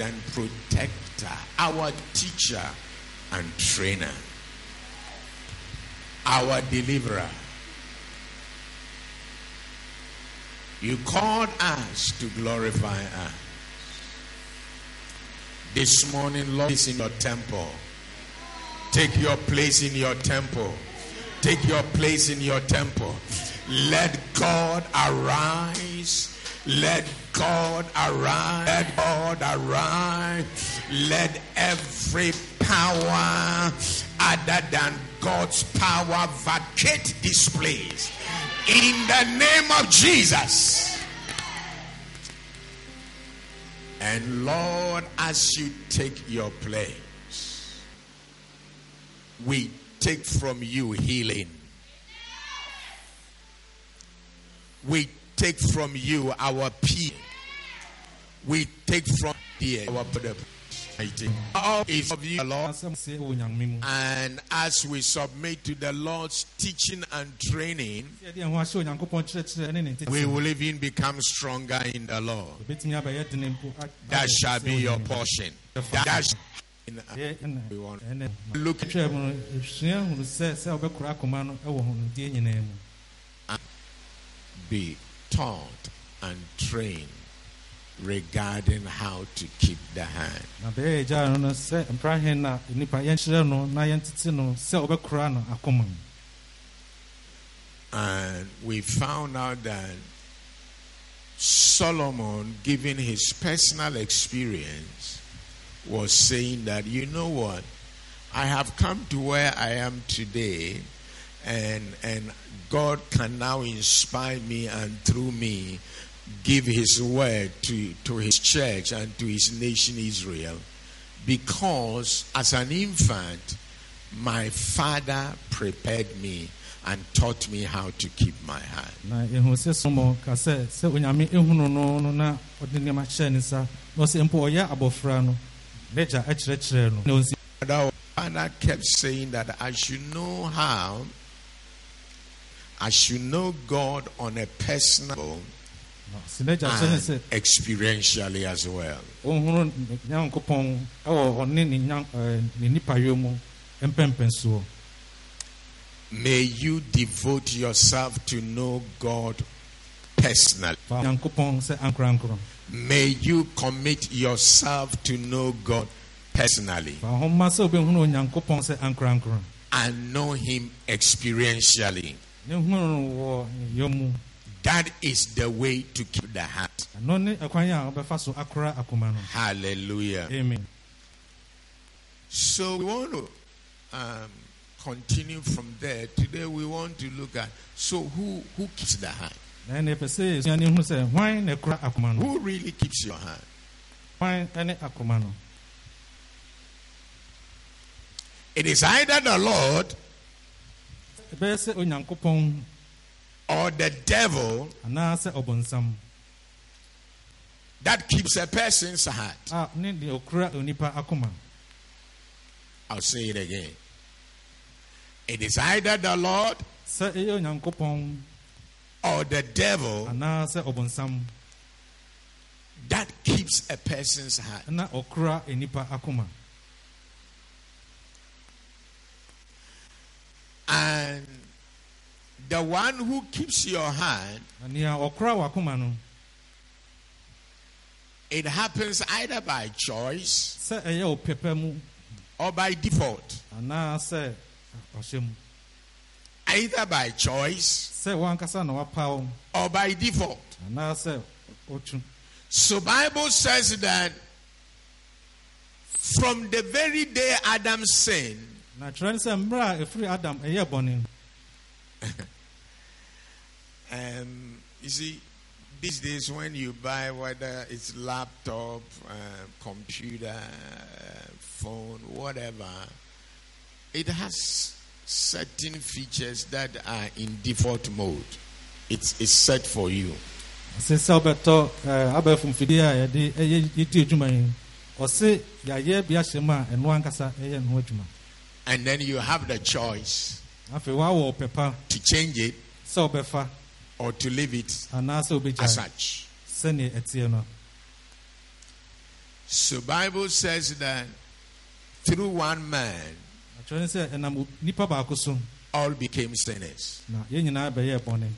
and protector, our teacher and trainer, our deliverer. You called us to glorify us. This morning, Lord, is in your temple. Take your place in your temple. Take your place in your temple. Let God arise. Let God arise. Let God arise. Let every power other than God's power vacate this place. In the name of Jesus. And Lord, as you take your place, we take from you healing. We take from you our peace. We take from our all of you. And as we submit to the Lord's teaching and training, we will even become stronger in the Lord. That shall be your portion. That shall want. Look be taught and trained regarding how to keep the hand. na bɛyɛ agya no no sɛ mpra he na nipa yɛnkyerɛ no na yɛntete no sɛ wobɛkora no akoma mu And we found out that Solomon, given his personal experience, was saying that, you know what? I have come to where I am today, and, and God can now inspire me and through me give his word to, to his church and to his nation Israel. Because as an infant, my father prepared me and taught me how to keep my hand. na yɛhu sɛ somo ka sɛ sɛ onyame ehunu no no na ɔde nneɛma hyɛɛ ne nsa na ɔsɛ mpo ɔyɛ abɔfra no n'agya ɛkyerɛkyerɛ no na ɔnsi Father, father kept saying that I should know how, I should know God on a personal level and experientially as well. ɔhunu nyankopɔn ɛwɔ ɔne ne nyan eh, ɛɛ ne nipayɔ mu mpɛmpɛnsoɔ May you devote yourself to know God personally. fa nyankopɔn sɛ ankorankoro May you commit yourself to know God personally fa ho mma sɛ wobɛhunu onyankopɔn sɛ ankorankoro and know Him experientially. Ne hunu no wɔ ne yɔ mu That is the way to keep the heart. ɛno ne ɛkwan a wɔbɛfa so akora akoma no Hallelujah. amen So we want to um, continue from there. Today we want to look at so who who keeps the heart? na ɛna ɛpɛ sɛ yɛsua ne hunu sɛ hwan na ɛkora akoma no Who really keeps your heart? hwan ne akoma It is either the Lord ɛbɛyɛ sɛ onyankopɔn or the devil that keeps a person's heart. a ne deɛ ɔkura onipa akoma I'll say it again. It is either the Lord sɛ ɛyɛ onyankopɔn or the devil that keeps a person's heart. And the one who keeps your hand, na nea ɔkora w'akoma no. it happens either by choice sɛ ɛyɛ ɔpɛpɛ mu. or by default. anaasɛ ɔhyɛ mu. Either by choice sɛ wankasa na wapaw or by default. So Bible says that from the very day Adam sinned, na kyerɛ ne sɛ mmerɛ a ɛfiri adam ɛyɛ bɔne um, you see, these days when you buy whether it's laptop, uh, computer, uh, phone, whatever, it has certain features that are in default mode. It's, it's set for you. sɛ sɛ ɛɛ, abɛɛfo a yɛde ɛyɛ yɛdi adwuma yi ɔse yɛayɛ bi ahyɛ mu a ɛno ankasa ɛyɛ ne ho adwuma And then you have the choice afei woawɔ ɔpɛpa to change it sɛ wobɛfa or to leave it as such. sɛneɛ ɛteɛ no So Bible says that through one man atwerɛ ne sɛ ɛnam nipa baako so all became sinners. na yɛn nyinaa bɛyɛɛ bɔne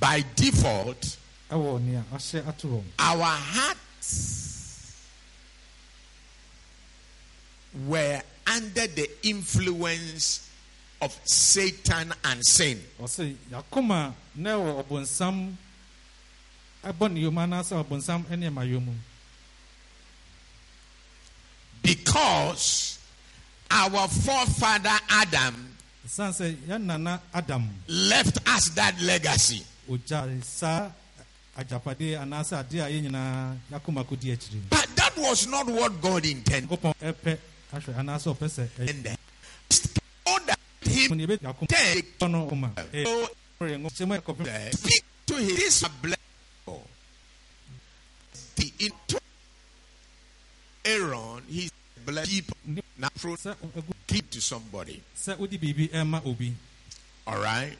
By default, ɛwɔ nea ahyɛ ato hɔ our hearts were under the influence of Satan and sin. ɔse yakoma na ɛwɔ ɔbonsam ɛbɔ ne yom anaasɛ ɔbonsam ne ɛma yom Because our forefather Adam ɛsiane sɛ yɛn nana adam left us that legacy. ogya saa agyapadeɛ anaasɛ adeɛ a yɛn nyinaa yakoma kɔdi akyiri But that was not what God intended. nyankopɔn ɛpɛ ahwɛ anaasɛ ɔpɛ sɛ ɛyɛ speak to him this blessing. The into Aaron, he blessed people. Now keep to somebody. sɛ wode biribi ɛma obi All right.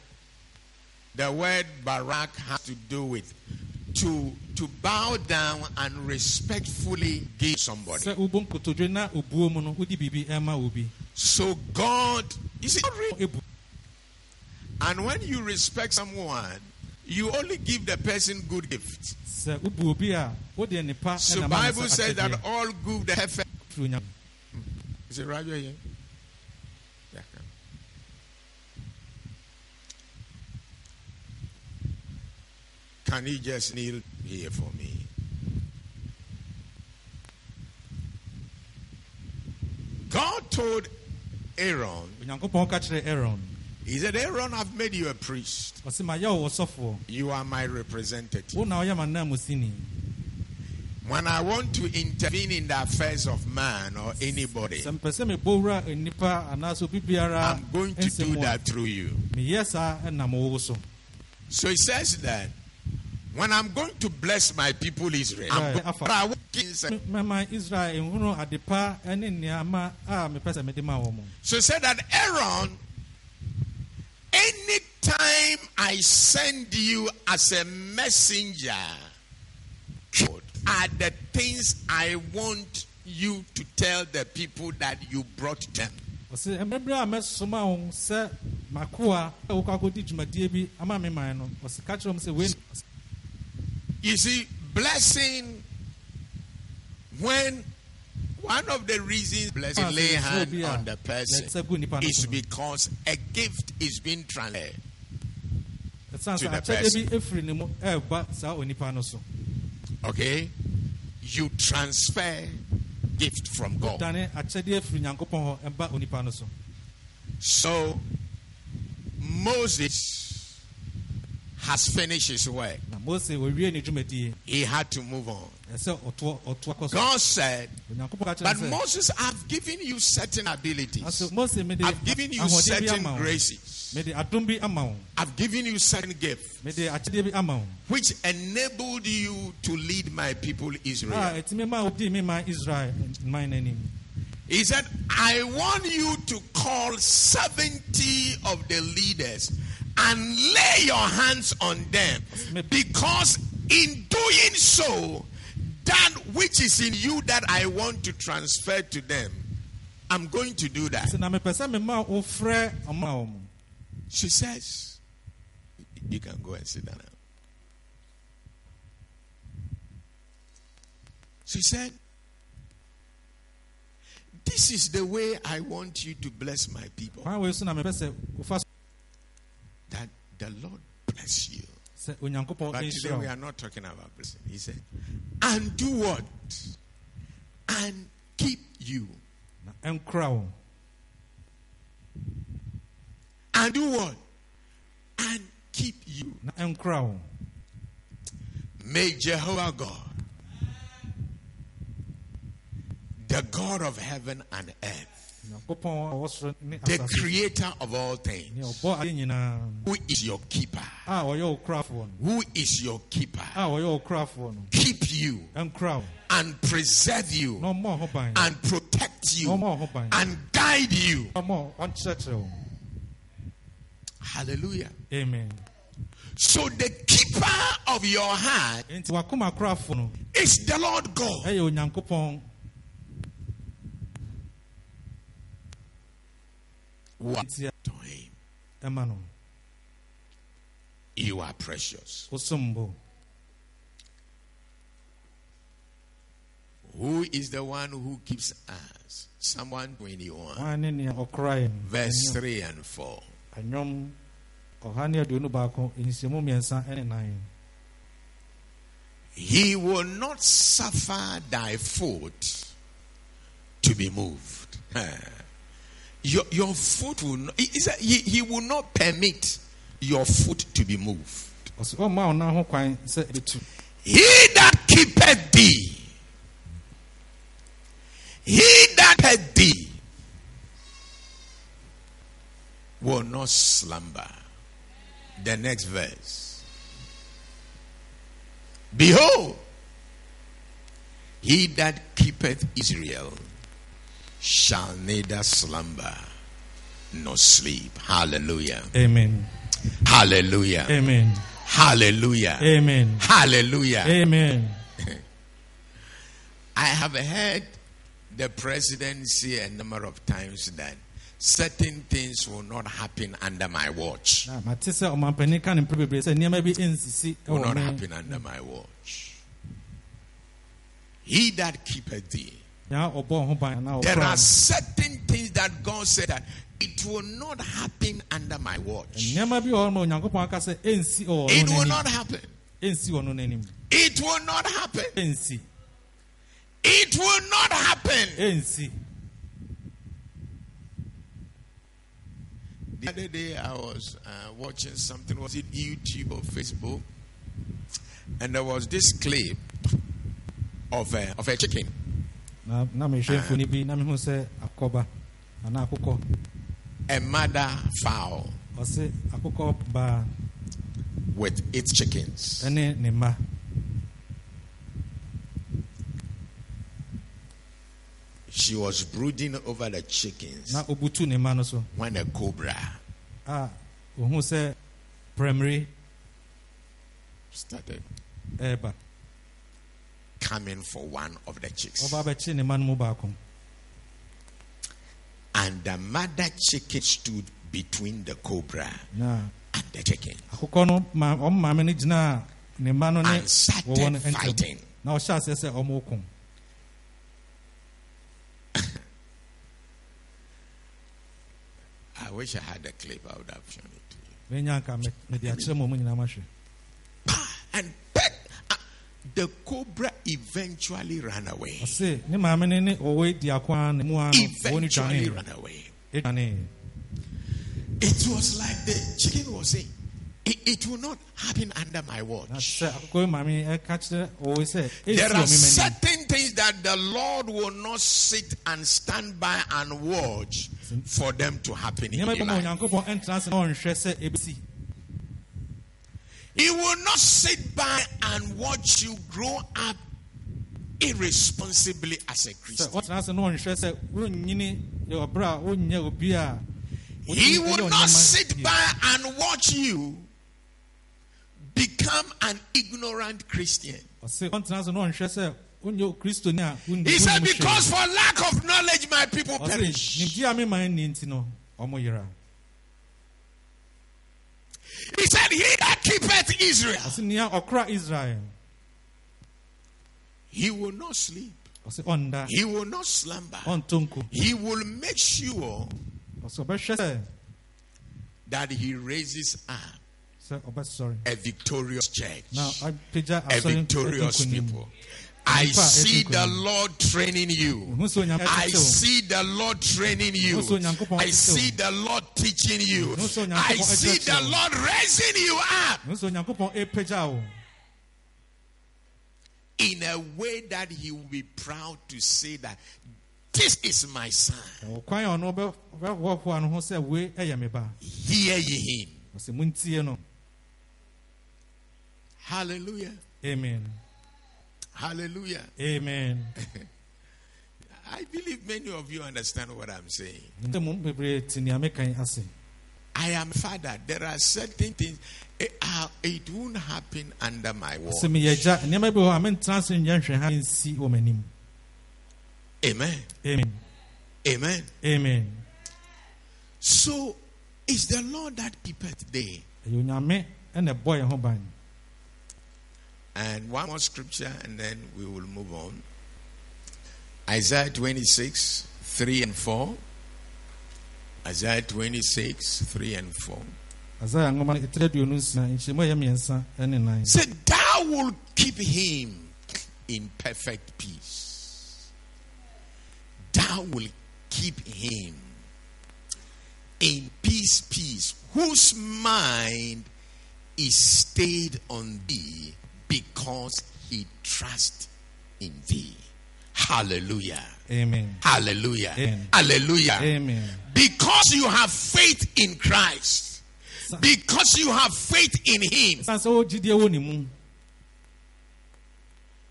The word barak has to do with to to bow down and respectfully give somebody. Sɛ wobɔ nkotodwe na obuo mu no wode biribi ɛma obi So God, you see, and when you respect someone, you only give the person good gifts. sɛ wobu obi a wode So Bible says that all good firi Onyankopɔn. Hmm. Is it right here? Yeah. Can you just kneel here for me? God told Aaron, onyankopɔn ka kyerɛ aaron He said, Aaron, I've made you a priest. ɔse mayɛ wo wɔsɔfoɔ You are my representative. wo na woyɛ m'anaa mu sini When I want to intervene in the affairs of man or anybody, sɛ mpɛ sɛ mebɔwura nnipa anaasɛ obi biara I'm going to do nsɛm mu a, that through you. meyɛ saa ɛnam wo so So he says that when I'm going to bless my people Israel, I'm Right. going, but I won't inside. M- mɛma israel nhunu ade pa ne nneɛma a mepɛ sɛ mede ma wɔ mu So he said that Aaron, anytime I send you as a messenger, are the things I want you to tell the people that you brought them. You see, blessing when one of the reasons blessing lay hand on the person yɛsɛ gu nnipa no is because a gift is being transferred. to the akyɛdeɛ bi ɛfiri ne mu ɛɛba saa onipa no so Okay? You transfer gift from God. So, akyɛdeɛ has finished his work. na mose wɔwie ne dwumadie He had to move on. ɛsɛ ɔtoɔ ɔtoa kɔ so God said, But Moses, I've given you certain abilities. I've given you certain graces. mede adom bi ama wo I've given you certain gifts mede akyɛdeɛ bi ama wo which enabled you to lead my people Israel. ɛtumi ma wodii me israel man no He said, I want you to call 70 of the leaders and lay your hands on them. Because in doing so, that which is in you that I want to transfer to them, I'm going to do that. sɛ na mepɛ sɛ mema wofrɛ ɔma wo mu She says, You can go and sit down. now." She said, This is the way I want you to bless my people. kwan wei so na mepɛ sɛ wofa so That the Lord bless you. But today we are not talking about blessing. He said, And do what? And keep you. ɛnkora wo And do what? And keep you. ɛnkora wo May Jehovah God, the God of heaven and earth, nyankopɔn a ɔwɔ soro ne the creator of all things, ɔbɔ ade nyinaa. Who is your keeper, a ɔyɛ wo korafoɔ who is your keeper, a ɔyɛ wo korafoɔ keep you. And preserve you. And protect you. And guide you. Hallelujah. amen. So the keeper of your heart enti wakoma korafoɔ no is the Lord God. ɛyɛ onyankopɔn What nti a to him? ɛma You are precious. Who is the one who keeps us? Psalm 121, wan ne nea ɔkora yɛn verse 3 and 4. ɛnwom ɔha ne aduonu baako nhyiamu mmiɛnsa ne nan He will not suffer thy foot to be moved. Your, your foot will not, he, he he, will not permit your foot to be moved. ɔsɛ ɔmma wo nan ho kwan sɛ ɛbɛtu He that keepeth thee, he that keepeth thee will not slumber. The next verse. Behold, he that keepeth Israel shall neither slumber nor sleep. Hallelujah. amen Hallelujah. amen Hallelujah. amen Hallelujah. amen I have heard the president say a number of times that certain things will not happen under my watch. na mate sɛ ɔmampanin ka ne mprɛ bebree sɛ nneɛma bi nsisi Will not happen under my watch. He that keepeth thee. Nea ɔbɔ ho ban anaa There are certain things that God said that it will not happen under my watch. nneɛma bi wɔ hɔ ma onyankopɔn aka sɛ ɛnsi wɔ It will not happen. ɛnsi wɔ no n'anim It will not happen. It will not happen. The other day I was uh, watching something, was it YouTube or Facebook? And there was this clip of a, of a chicken. Na na mehwɛ mfoni bi na mehu sɛ akɔba anaa akokɔ. A mother fowl ɔse akokɔ baa. with its chickens. ɛne ne mma. She was brooding over the chickens na obutu ne mma no so. when a cobra a ohun sɛ prɛmiri started. ɛɛba coming for one of the chicks. ɔba abɛkye ne mma no mu baako And the mother chicken stood between the cobra na. and the chicken. Akokɔ no ma ɔmo maame no gyina ne mma no ne and started wɔwɔ no ntam fighting. na ɔhyɛ aseɛ sɛ ɔmo ko I wish I had a clip, I would have shown it to you. menya nka me- mede akyerɛ ma ɔmo nyinaa mahwɛ And peck, uh, the cobra eventually ran away. ɔse ne maame no ne ɔwɔ di ako a ne mu a no ɔwɔ no Eventually ran away. It was like the chicken was saying, it, it will not happen under my watch. sɛ akokɔ yi maame ɛka kyerɛ ɔwɔ sɛ ɛsi There are certain things that the Lord will not sit and stand by and watch for them to happen in your life. onyankopɔn ɛntena ase na ɔnhwɛ sɛ ɛbɛsi He will not sit by and watch you grow up irresponsibly as a Christian. ɔtena ase na ɔnhwɛ sɛ wonyini yɛ ɔberɛ a wonyɛ obi a He will not sit by and watch you become an ignorant Christian. ɔse ɔntena ase na ɔnhwɛ sɛ wonyɛ kristoni a wonni- He said. Because for lack of knowledge, my people perish. He said, He that keepeth Israel, ɔse nea israel. he will not sleep, he will not slumber. He will make sure ɔse ɔbɛhwɛ sɛ that he raises up a victorious church, a victorious people. I see the. Lord training you. Hu sɛ Onyankopɔn I see the Lord training you. Hu sɛ Onyankopɔn I see the Lord teaching you. Hu sɛ Onyankopɔn I see the. Lord raising you up Hu sɛ onyankopɔn ɛpagya wo in a way that He will be proud to say that this is my son. ɛwɔ kwan a ɔno ɔbɛ- ɔbɛhoahoa no ho sɛ wei ɛyɛ me ba Hear ye him. ɔsɛ montie no Hallelujah. amen Hallelujah. amen I believe many of you understand what I'm saying. sɛ mo bebree te nea mekan ase I am father. There are certain things. It, uh, it won't happen under my watch. sɛ meyɛ agya nneɛma bi wɔ hɔ a mentena ase nyɛ nhwɛ ha nsi wɔ m'anim Amen. amen Amen. amen So it's the Lord that keepeth thee. ɛyɛ onyame ɛna ɛbɔ yɛn ho ban And one more scripture, and then we will move on. Isaiah 26, 3 and 4. Isaiah 26, 3 and 4. asaia nwoma no ɛtiri aduonu nsia nhyɛmu a ɛyɛ mmiɛnsa ɛne nan Said, Thou will keep him in perfect peace. Thou will keep him in peace, peace, whose mind is stayed on thee because he trusts in thee. Hallelujah. amen Hallelujah. Amen. Hallelujah. amen Because you have faith in Christ. Because you have faith in him. san sɛ wogyidie oh, wɔ oh, ne mu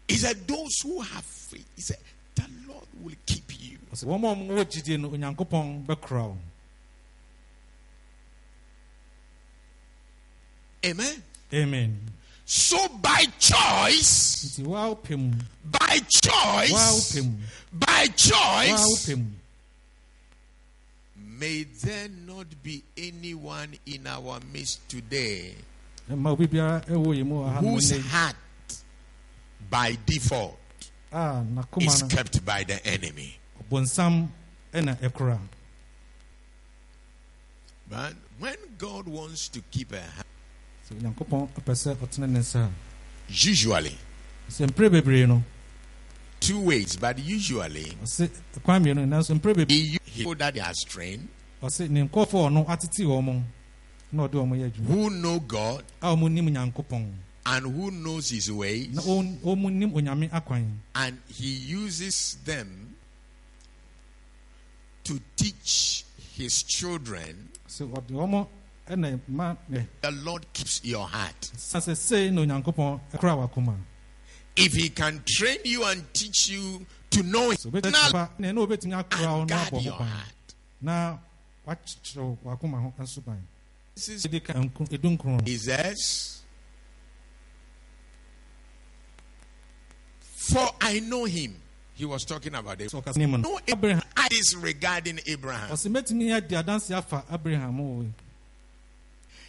He said, Those who have faith, he said, the Lord will keep you. ɔsɛ wɔn a wɔwɔ gyidie no onyankopɔn bɛkora wo Amen. amen So by choice, by choice, by choice, may there not be anyone in our midst today ɛma obi biara ɛwɔ yɛn mu wɔ ha no whose heart by default is kept by the enemy. ɔbɔnsam ɛna ɛkora But when God wants to keep a heart, usually. Sɛ mpere bebree no two ways, but usually ɔse kwan mmienu nanso mpere bebree he people that are trained, ɔse ne nkɔɔfoɔ ɔno atete wɔn mo na ɔde wɔn yɛ who know God a wɔn nim nyankopɔn. and who knows His ways, na wɔn wɔn nim onyame akwan. And He uses them to teach His children. Sɛ ɔde wɔn ɛna ma ɛ The Lord keeps your heart. san sɛ sei na onyankopɔn ɛkora wakoma If He can train you and teach you to know Him pa na ɛna obɛtumi akora wo and guard your heart. na wakyekyerɛ wakoma ho nso ban This is ɛdi ka nko edu nkron no He says, For I know him. He was talking about it. sɛ ɔkasa nim no No, abraham I is regarding Abraham. ɔsɛ mɛtumi adi adanse afa abraham o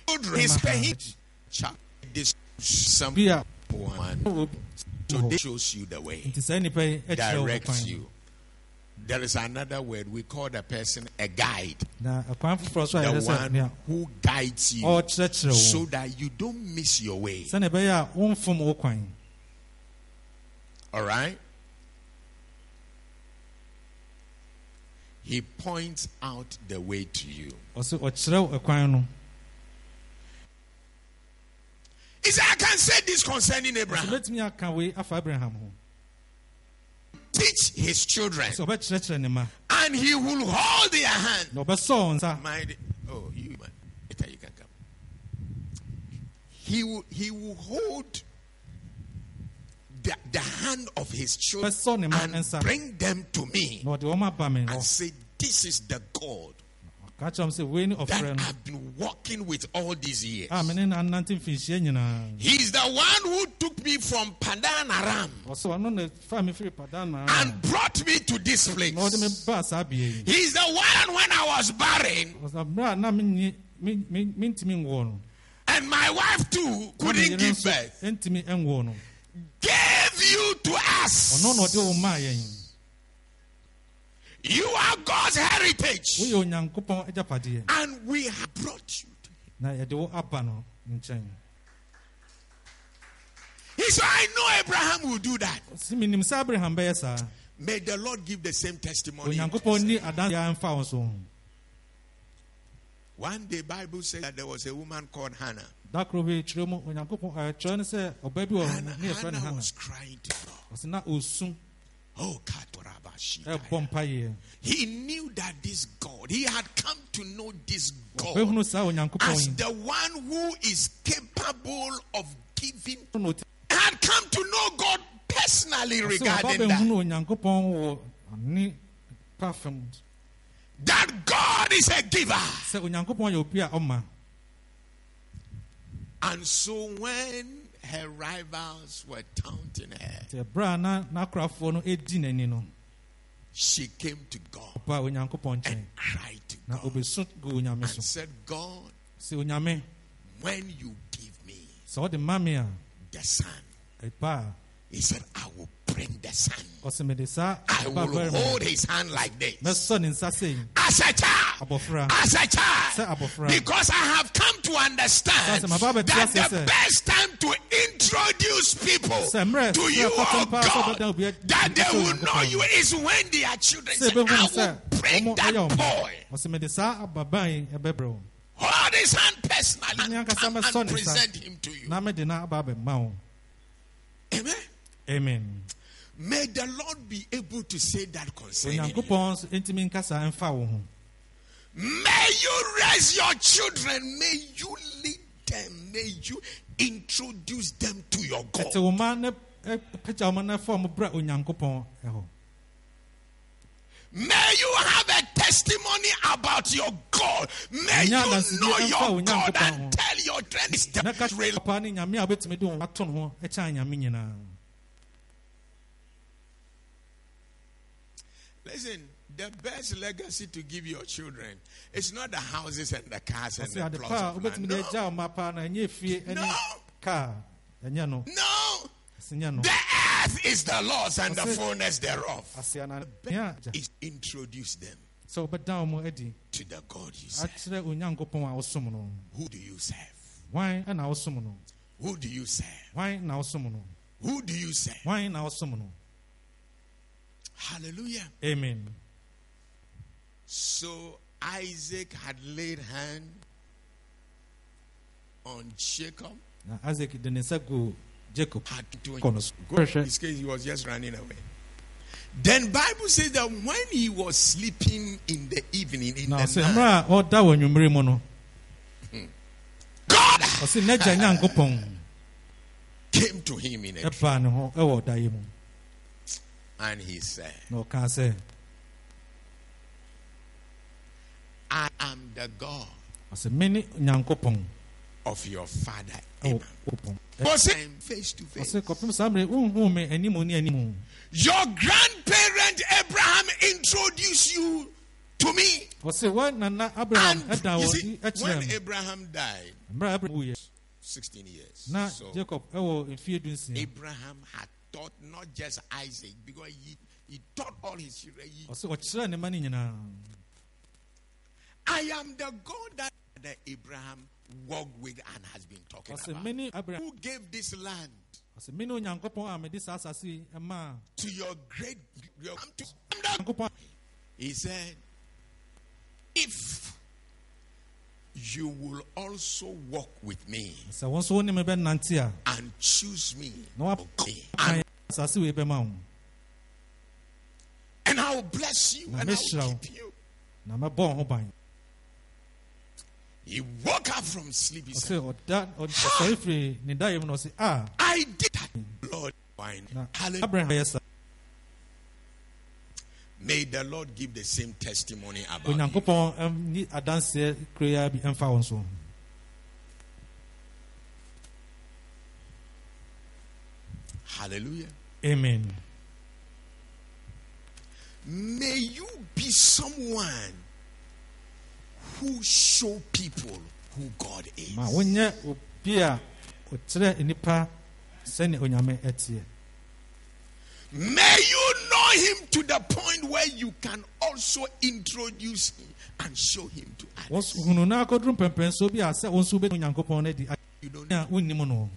His him. This some bi a one ɔwɔ today shows you the way, nti saa nipa yi ɛkyerɛ wo directs you. There is another word we call the person a guide, na ɛkwan foforɔ so a the one who guides you so that you don't miss your way. sɛnea ɛbɛyɛ a wɔmfom wo kwan All right? He points out the way to you. ɔsɛ ɔkyerɛ wo ɛkwan no He said, I can say this concerning Abraham. mɛtumi aka wei afa abraham Teach his children, sɛ ɔbɛkyerɛkyerɛ ne ma. And he will hold their hand. na ɔbɛsɔ wo nsa Mind, oh, you man, later you can come. He will, he will hold the, the hand of his children Bɛsɔ ne ma and bring them to me na ɔde wɔn and say, This is the God that I've been walking with all these years. a mene na nante mfinhyia nyinaa He's the one who took me from Padan Aram ɔsɛ ɔno na fa me firi padana and brought me to this place. na ɔde me baa saa He's the one when I was barren and my wife too couldn't give birth. ɛntumi nwoɔ no Gave you to us. ɔno na ɔde wo maa yɛn You are God's heritage. woyɛ onyankopɔn agyapadeɛ And we have brought you. to- na yɛde wo aba no He said, I know Abraham will do that. si menim sɛ abraham bɛyɛ saa May the Lord give the same testimony. onyankopɔn ni adanseɛ mfa wo so One day, Bible says that there was a woman called Hannah. da koro bi kyerɛ mu onyankopɔn ɛkyerɛ no sɛ ɔba bi wɔ hɔ Hannah, ne yɛfrɛ no Hannah was crying to God. Ɔsɛ na ɔsu Oh, Katorabashita. Eh, he knew that this God, he had come to know this God ɔbɛhunu saa onyankopɔn as the one who is capable of giving, ɔti had come to know God personally regarding that. bɛhunu onyankopɔn wɔ ne pa fam That God is a giver. sɛ onyankopɔn yɛ obi a ɔma And so when her rivals were taunting her, sɛ ɛberɛ a na n'akorafoɔ no ɛdi n'ani no she came to God ɔba onyankopɔn nkyɛn. and cried to God obesu gu onyame and said, God, when you give me sɛ wode ma the son, he said, I will bring the son. ɔsɛ mede saa I will hold his hand like this. mɛsɔ ne nsa sei As a child. As a child. Because I have come to understand that the best time to introduce people to you, oh God, ɔbɛda obi adi- that they will know you is when they are children. Say, I will bring that boy. ɔsɛ mede saa ababan yi ɛbɛbrɛ wo Hold his hand personally and, and present him to you. na mede na aba abɛma wo Amen. amen May the Lord be able to say that concerning you. onyankopɔn nso ntumi nkasa ɛmfa wo ho May you raise your children. May you lead them. May you introduce them to your God. wo ma ne pagya wo ma na fa mo bra onyankopɔn ɛhɔ May you have a testimony about your God. May you know your God and tell your friends it's na ka the real. papa ne nyame a wobɛtumi de wo ato no ho ɛkyɛn nyame nyinaa Listen, the best legacy to give your children is not the houses and the cars and the plots of land. No, agya wo ma paa na ɛnyɛ fie ne No. no no. ɛsɛ nyɛ no The earth is the Lord's and the fullness thereof. asea na nea Is introduce them wo mu adi to the God you serve. akyerɛ onyankopɔn a wosom no Who do you serve? wosom no Who do you serve? na wosom Who do you serve? hwan na wosom no Hallelujah. amen So Isaac had laid hand on Jacob. na isaac de ne nsa gu jacob Had to kɔ no so go. In this case, he was just running away. Then Bible says that when he was sleeping in the evening in na the night, mmerɛ a ɔda wɔ anwummere mu no hmm. God ɔsɛ n'agya nyankopɔn came to him in a dream ɛbaa ne ho ɛwɔ ɔdaeɛ mu and he said, ɔkaa sɛ I am the God ɔsɛ mene nyankopɔn of your father ɛwɔ Abraham. Was it face to face? ɔsɛ kɔpem saa mmerɛ wonhu me animu ne animu Your grandparent Abraham introduced you to me. ɔsɛ wa nana abraham And you see, when Abraham died, mmerɛ a abraham wuyɛ 16 years. so jacob ɛwɔ mfeɛ dunsia Abraham had taught not just Isaac, because he, he taught all his children. he- ɔsɛ ɔkyerɛ ne ma no nyinaa I am the God that that Abraham walked with and has been talking about. Who gave this land ɔsɛ mene onyankopɔn a mede saa asase yi ɛmaa to your great your, to, He said, If you will also walk with me sɛ wɔn nso wo ne me bɛnante and choose me, na okay, woapan and, asase wei bɛma wo and I will bless you and I will keep you. na mɛbɔ wo ho ban He woke up from sleep. He said, ɔsɛ ɔda ɔd- ɔsɔre firi ne daeɛ mu na ɔsɛ a I did that, Lord. Fine. Hallelujah. abraham yɛ sa May the Lord give the same testimony about you. onyankopɔn ɛm- ni adanseɛ kuroya bi ɛmfa wɔn so Hallelujah. amen May you be someone who show people who God is. ma wonyɛ obi a ɔkyerɛ nnipa sɛne onyame ɛteɛ May you know him to the point where you can also introduce him and show him to others. so hunu na akɔduru bi a sɛ wɔn nso wobɛdi onyankopɔn no You don't no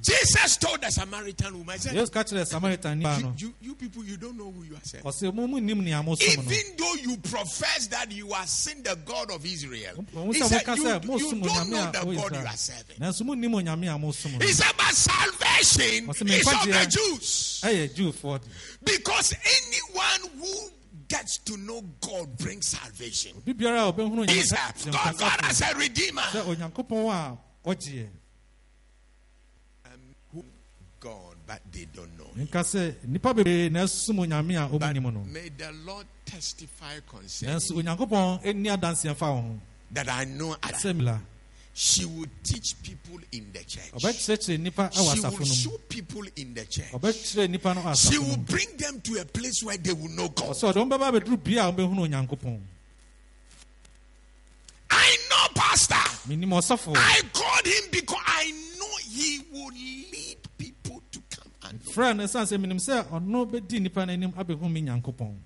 Jesus told the Samaritan woman, said, yesu ka kyerɛ samaritan you, you, you people, you don't know who you are serving. ɔsɛ mo mu nim nea mosom no Even though you profess that you are sin the God of Israel, he said, you, you don't know the God you are serving. nanso monim onyame a mosom no He said, but salvation is of the Jews. ɛyɛ jewfoɔ de Because anyone who gets to know God brings salvation. He's a, God, God as a redeemer. onyankopɔn a ɔgyeɛ Um, who God, but they don't know. him. nka sɛ nnipa bebree na ɛsom onyame But may the Lord testify concerning nanso onyankopɔn ɛnni adanseɛ mfa wo ho that I know Ada. She will teach people in the church. She will show people in the church. ɔbɛkyerɛ nnipa no wɔ She will bring them to a place where they will know God. ɔsɛ ɔde wɔn bɛba abɛduru bia a wɔbɛhunu onyankopɔn menim ɔsɔfo I called him because I know he will frɛ no ɛsiane sɛ menim sɛ ɔno bɛdi nnipa no anim abɛhu me nyankopɔn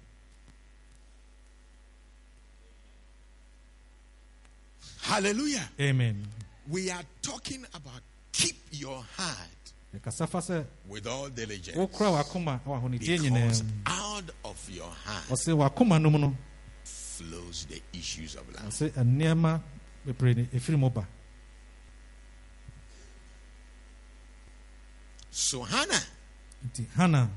Hallelujah. amen We are talking about keep your heart ɛkasa fa sɛ with all diligence. wokora wakoma wɔ ahonegyeɛ nyinaa Because out of your heart ɔse wakoma no mu flows the issues of life. ɔse nneɛma bebree ne ɛfiri mu ba So Hannah hana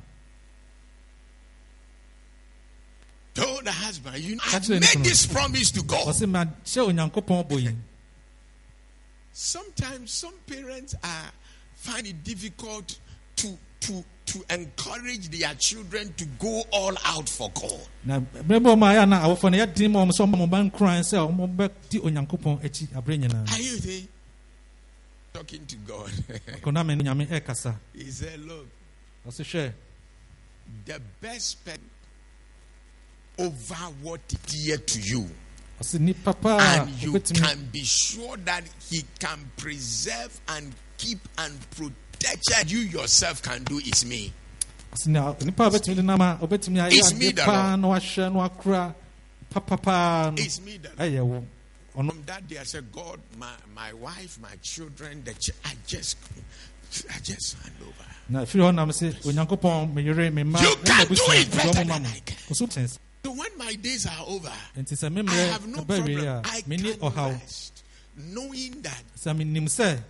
told the husband, You know, I've made this promise to God. ɔse mahyɛ onyankopɔn bɔ yi Sometimes some parents are find it difficult to to to encourage their children to go all out for God. na berɛ bɛ ɔma ayɛ a na awɔfoɔ no yɛden ma ɔm sɛ ɔma mɔba nkuran sɛ ɔmɔbɛdi onyankopɔn akyi aberɛ Are you there? Talking to God. kɔna me no nyame he said, Look, ɔse hwɛ the best pet over what is dear to you. ɔse nnipa paa a and you can be sure that he can preserve and keep and protect you yourself can do is me. ɔse nea nnipa a wobɛtumi de nam a wobɛtumi ayɛ It's me that It's me that from that day I said, God, my, my wife, my children, the ch- I just I just hand over. na ɛfiri hɔ nam sɛ onyankopɔn meyere me mma You can do it better ma than. I can. So when my days are over, nti sɛ me I mmerɛ have no ɛba wie problem. a menni ɔhaw knowing that sɛ menim sɛ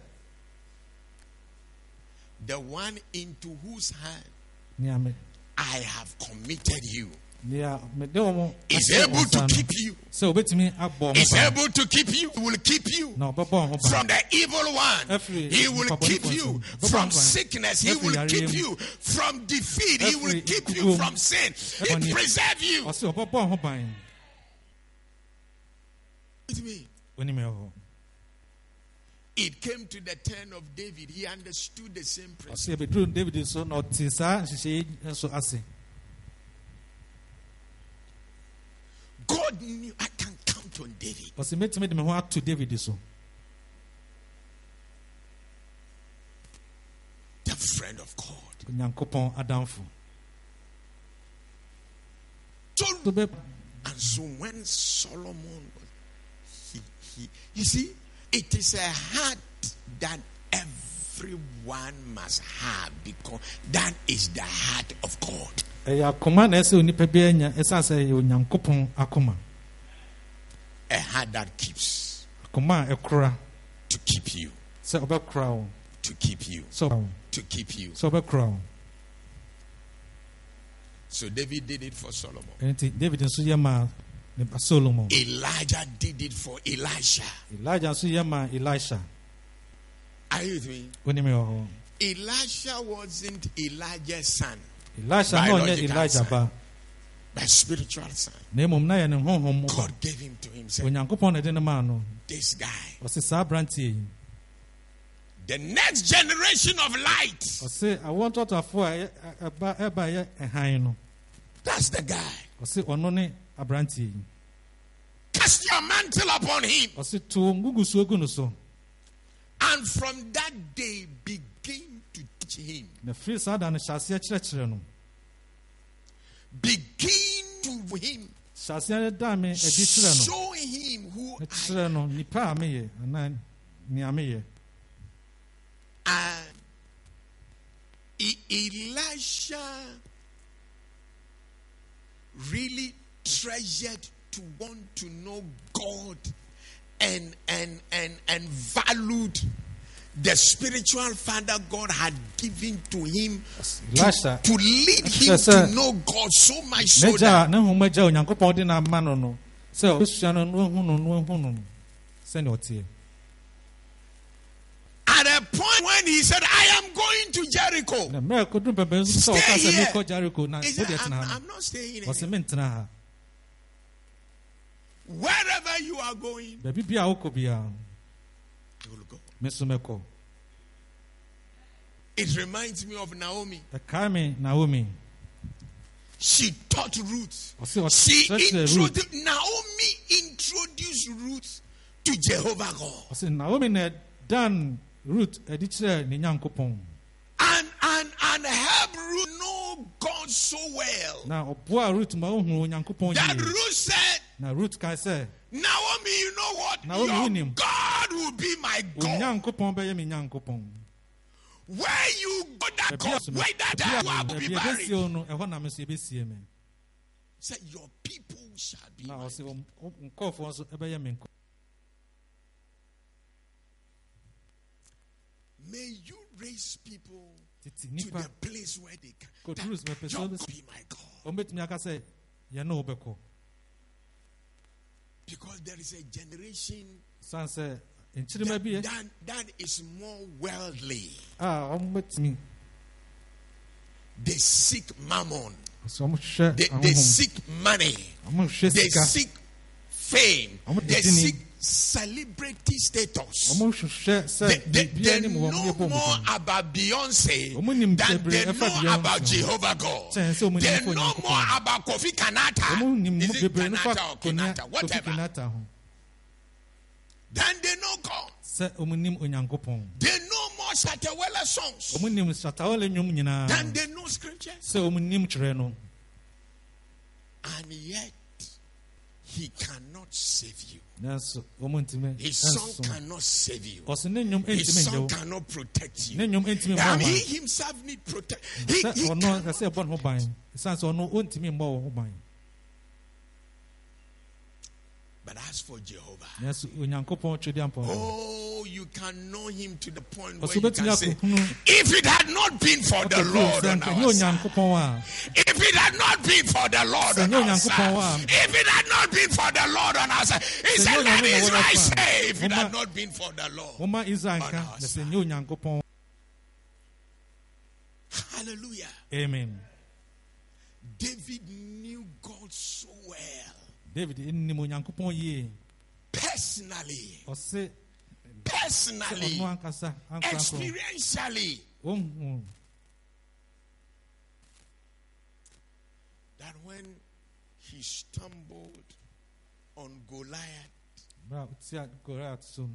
the one into whose hand I have committed you nea mede ɔmo is able to keep you. sɛ wobɛtumi abɔ Is able to keep you. Will keep you. na ɔbɛbɔ ɔmo ban from the evil one. He will keep you from sickness. He will keep you from defeat. He will keep you from sin. He preserve you. ɔse ɔbɛbɔ ɔho ban With me. onim ɛwɔ hɔ It came to the turn of David. He understood the same principle. ɔse ɛbɛduru david so na ɔte saa nhyehyɛ yi nso ase God knew I can count on David. ɔse mɛtumi de me ho to david so The friend of God. onyankopɔn adamfo So, so and so when Solomon was, he, he, you see, it is a heart that everyone must have because that is the heart of God. Ɛyɛ akoma na ɛsɛ onipa bi anya ɛsiane sɛ ɛyɛ onyankopɔn akoma. A heart that keeps akoma a ɛkora. to keep you, sɛ ɔbɛkora wo. To keep you, sɛ to keep you. sɛ ɔbɛkora wo. So David did it for Solomon. david nso yɛ ma ne ba solomon. Elijah did it for Elisha. elijah nso yɛ ma elisha. Are you with me? ɛwɔ hɔ. Elisha wasn't Elijah's son, elisha ɔnyɛ Biological elijah ba but spiritual son. na mmom ne honhom mu God gave him to himself. Said, onyankopɔn na ɛde ne maa This guy, ɔse saa aberanteɛ the next generation of light. ɔse awoɔ ntɔtɔafoɔ a ɛyɛ- ɛba ɛba yɛ That's the guy. ɔse ɔno ne aberanteɛ Cast your mantle upon him. ɔse to ngugusuo gu no And from that day, begin to teach him. na firi saa da no hyɛ aseɛ kyerɛkyerɛ no Begin to him. hyɛ aseɛ no da me adi kyerɛ no Show him who I kyerɛ no nipa a meyɛ anaa nea meyɛ am. E- Elisha really treasured to want to know God and and and and valued the spiritual father God had given to him elisha to lead him to know God so much so that a ne nhoma gya onyankopɔn de no ama no no. Sɛ ɔbɛsua no no ahu no no ahu no no. Sɛnea ɔteɛ at a point when he said, I am going to Jericho. na mmerɛ koduru pɛpɛ nso sɛ Stay here. jericho. He said, I'm, I'm not staying here. Wherever you are going, baabi bia a wokɔ biara you will go. me so It reminds me of Naomi. ɛkae me naomi She taught Ruth. She introduced Naomi introduced Ruth to Jehovah God. naomi na dan root ɛde kyerɛ uh, ne nyankopɔn And and and help Ruth know God so well. na ɔboa root ma ohunu onyankopɔn That Ruth said, na root kae sɛ Naomi, you know what? Naomi, Your him? God will be my God. onyankopɔn bɛyɛ me nyankopɔn Where you go that God, where that I will be buried. no ɛhɔ na me nso yɛbɛsie me Say, Your people shall be. na ɔsɛ nkɔɔfoɔ nso ɛbɛyɛ nkɔ May you raise people to the place where they can. That mepɛ sɛ your God be my God. ɔmbɛtumi aka sɛ yɛne wo bɛkɔ Because there is a generation nkyirima bi that, that, that is more worldly. a ɔmbɛtumi They seek mammon. They, they seek money. They seek fame. They seek celebrity status. They, they, they know more about Beyonce than they know about. Jehovah God. Kyɛn sɛ ɔmo They know more about Kofi Kanata. Is it bebree no fa Kanata or Konya- Whatever. Then they know God. sɛ ɔmo nim onyankopɔn They know more Shatta Wale songs ɔmo nim satawale nnwom nyinaa than they know scriptures. sɛ ɔmo nim kyerɛ no And yet, He cannot save you. His song cannot save you. ɔsɛ ne nnwom His song cannot protect you. And he himself need protect. He, he cannot- ɛsɛ ɛbɔ ne ho ban ɛsiane sɛ ɔno ɔntumi mmɔ wo ho ban But as for Jehovah, nanso onyankopɔn twɛdi ampɔ oh, you can know him to the point where you can say, if it had not been for the Lord on our side, if it had not been for the Lord on our side, if it had not been for the Lord on our side, he said, let Israel say, if it had not been for the Lord. On our side. Hallelujah. amen David knew God so well. David nim onyankopɔn yie Personally. ɔse Personally. ɔno ankasa Experientially. That when he stumbled on Goliath, bra tia goliath so no,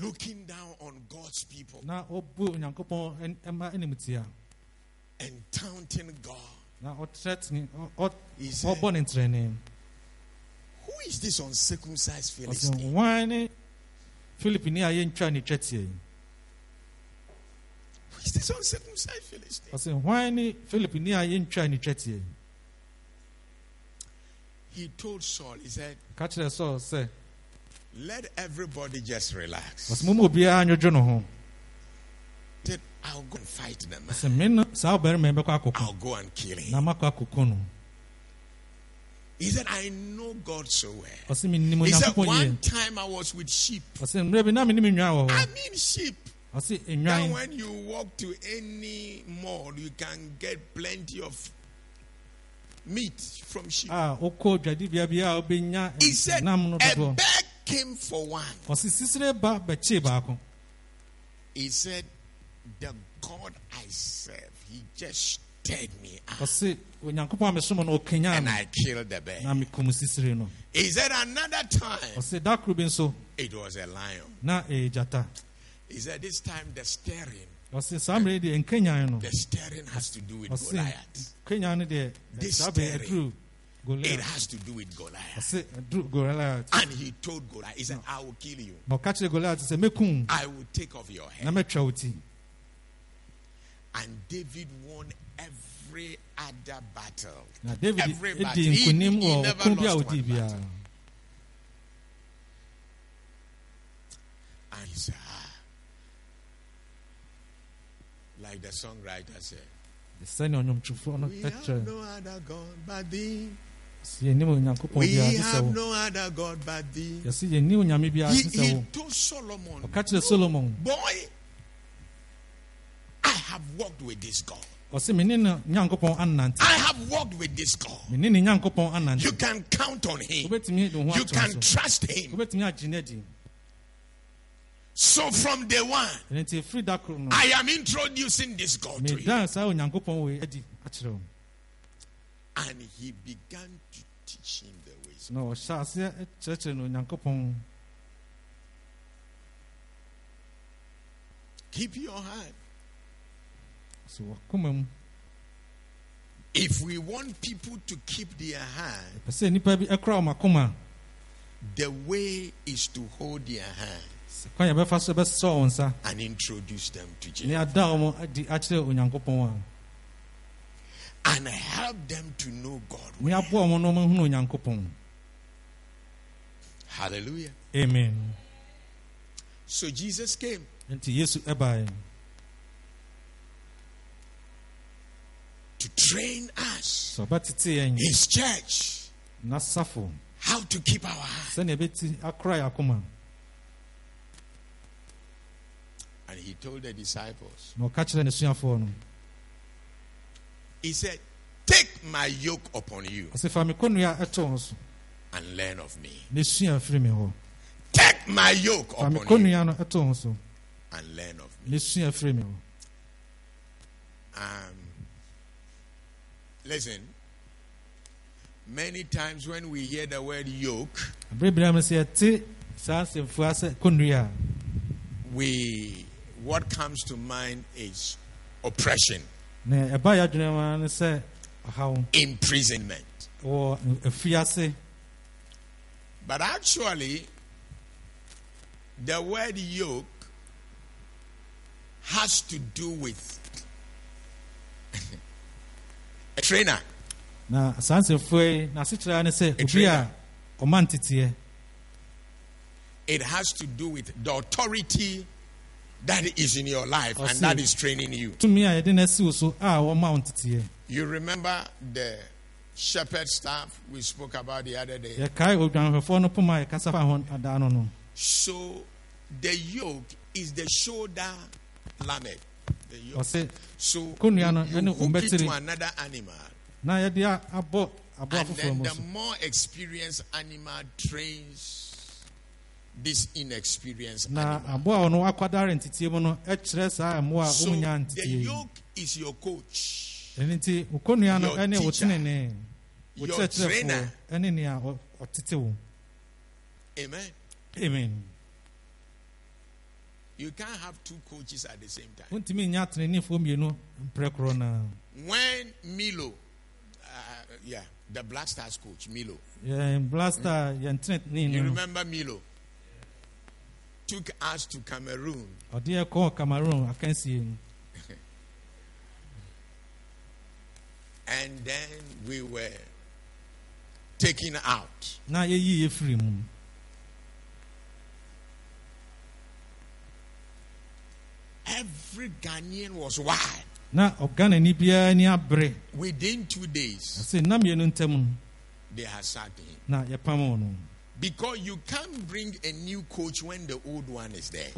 looking down on God's people na ɔbu onyankopɔn ɛn- ɛma animtia and taunting God. Na ɔtrɛtene ɔ- ɔ- He said, ɔbɔ ne ntrɛne Who is this uncircumcised Philistine? wan ne filipini a yɛntwa ne twɛteɛ Who is this uncircumcised Philistine? ɔsɛ wan ne filipini a yɛntwa ne He told Saul, he said, ka kyerɛ sɛ sɛ Let everybody just relax. ɔsɛ moma obiara nwodwo no ho He said, I'll go and fight them. ɔsɛ me no saa ɔbarima yi bɛkɔ akɔko I'll go and kill na him. makɔ akɔko no He said, I know God so well. He said, One time I was with sheep. ɔsɛ mmerɛ bi na menim nnwan wɔ I mean, sheep. Now, when you walk to any mall, you can get plenty of meat from sheep. a wokɔ dwadibea bi a wobɛnya He said, a bear came for one. ɔsɛ sisire ba bɛkyee baako He said, The God I serve, he just stirred me up. ɔsɛ onyankopɔn a mesom no ɔkanyaa And I killed the bear. He said, Another time, ɔsɛ da koro bi it was a lion. Eh, gyata He said, This time the stirring, ɔsɛ saa mmerɛ yi deɛ nkanyan the stirring has to do with Goliath. This saa bɛ stirring. aduru It has to do with Goliath. ɔsɛ aduru goliath And he told Goliath, He said, I will kill you. na ɔka kyerɛ goliath sɛ I will take off your head. Mɛtwa wo ti And David won every other battle. na david Every battle. di He- nkonim he never ko bi a lost one battle. And he said, ah. Like the songwriter said, sɛnea ɔnwomtwofoɔ no We have no other God but thee. sɛ yɛnim onyankopɔn We biara te sɛ have no other God but thee. yɛsɛ yɛnim onyame biara He, he told Solomon, ɔka kyerɛ solomon Boy, I have walked with this God. ɔsɛ mene ne nyankopɔn anante I have walked with this God. mene ne nyankopɔn anante You can count on him. wobɛtumi de wo ho You can trust him. wobɛtumi agye no adi So from day one, ɛno nti ɛfiri da koro no I am introducing this God to you. medan saa onyankopɔn wei adi akyerɛ wo And he began to teach him the ways. na ɔhyɛ aseɛ kyerɛkyerɛ no Keep your hand. If we want people to keep their hand, pɛ sɛ nnipa bi ɛkora wɔn akoma the way is to hold their hand sɛ kwan yɛ bɛfa so bɛsɔ wɔn nsa and introduce them to Jesus. ada wɔn adi akyerɛ onyankopɔn a and help them to know God. ne aboa wɔn na wɔahunu onyankopɔn Hallelujah. amen. So Jesus came. nti yesu ɛbaeɛ to train us, his church, how to keep our hand. sɛnea ɛbɛti akora yɛ akoma And he told the disciples, na ɔka kyerɛ n'asuafoɔ no He said, Take my yoke upon you ɔsɛ fa me kɔnnua a ɛtɔ wɔn so and learn of me. na esua firi me hɔ Take my yoke upon you kɔnnua no ɛtɔ and learn of me. na esua firi me hɔ Um, listen, many times when we hear the word yoke, aberɛbira mu sɛ yɛte saa asɛmfua sɛ kɔnnua a we what comes to mind is oppression, na ɛba yɛ adwene mu ara ne sɛ ɔhaw imprisonment. But actually, the word yoke has to do with a trainer. na saa nsɛmfua yi n'asekyerɛ ne sɛ obi a ɔma nteteɛ It has to do with the authority that is in your life and that is training you. a yɛde no asi wo so a wɔma wo nteteɛ You remember the shepherd staff we spoke about the other day? yɛkae odwanhwɛfoɔ no poma a yɛkasa fa ho adaa no no So the yoke is the shoulder lamed. The yoke. ɔse So Konnua no you, ɛne you hook it to ombɛtiri. another animal. na yɛde a- abɔ aboa And foforɔ then mu the so more experienced animal trains this inexperienced na animal. aboa a ɔno akwadare nteteɛ mu no ɛkyerɛ saa mmoa a So ɔmunya the nteteɛ yi yoke is your coach, ɛno nti wo kɔnnua no Your ɛne wo teacher. tenene wo your kyerɛkyerɛfoɔ trainer. ɛne nea ɔ- ɔtete wo Amen. amen You can't have two coaches at the same time. wontumi nya atenenefoɔ mmienu mprɛ korɔ na When Milo, uh, yeah, the Black Stars coach, Milo, Yeah, blaster yɛn tenene you remember Milo, took us to Cameroon. Ɔde yɛkɔɔ cameroon akansie mu and then we were taken out. na yɛyi yɛ firi mu Every Ghanaian was wild. na ɔganani biara ani abere Within two days, ɛsɛ nna mmienu ntam they had sacked him. na yɛpam no Because you can't bring a new coach when the old one is there.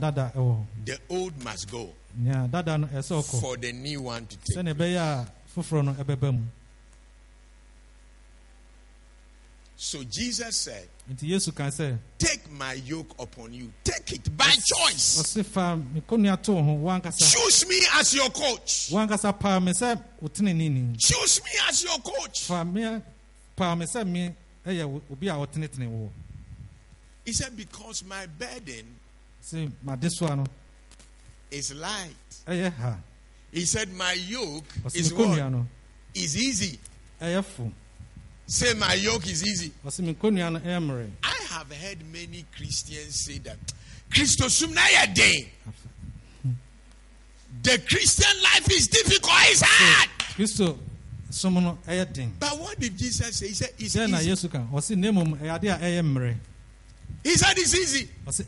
dada ɛwɔ The old must go nea dada no ɛsɛ ɔkɔ for the new one to take. sɛnea ɛbɛyɛ a foforɔ no ɛbɛba mu So Jesus said, nti yesu ka sɛ Take my yoke upon you. Take it by choice. ɔse fa me kɔnnua to ho woankasa Choose me as your coach. woankasa paa me sɛ wo teneneni Choose me as your coach. fa me paa me sɛ me ɛyɛ obi a ɔtenetene wo He said, Because my burden sɛ madesoa no is light. ɛyɛ ha He said, My yoke is what? Is easy. ɛyɛ fo Say, My yoke is easy. ɔse me kɔnnua no ɛyɛ mmerɛ I have heard many Christians say that Christosum den." The Christian life is difficult, it's hard. kristo som no ɛyɛ den But what did Jesus say? He said, It's easy. yesu ka ɔse na mmom ɛyɛ ade a ɛyɛ mmerɛ He said, It's easy. It's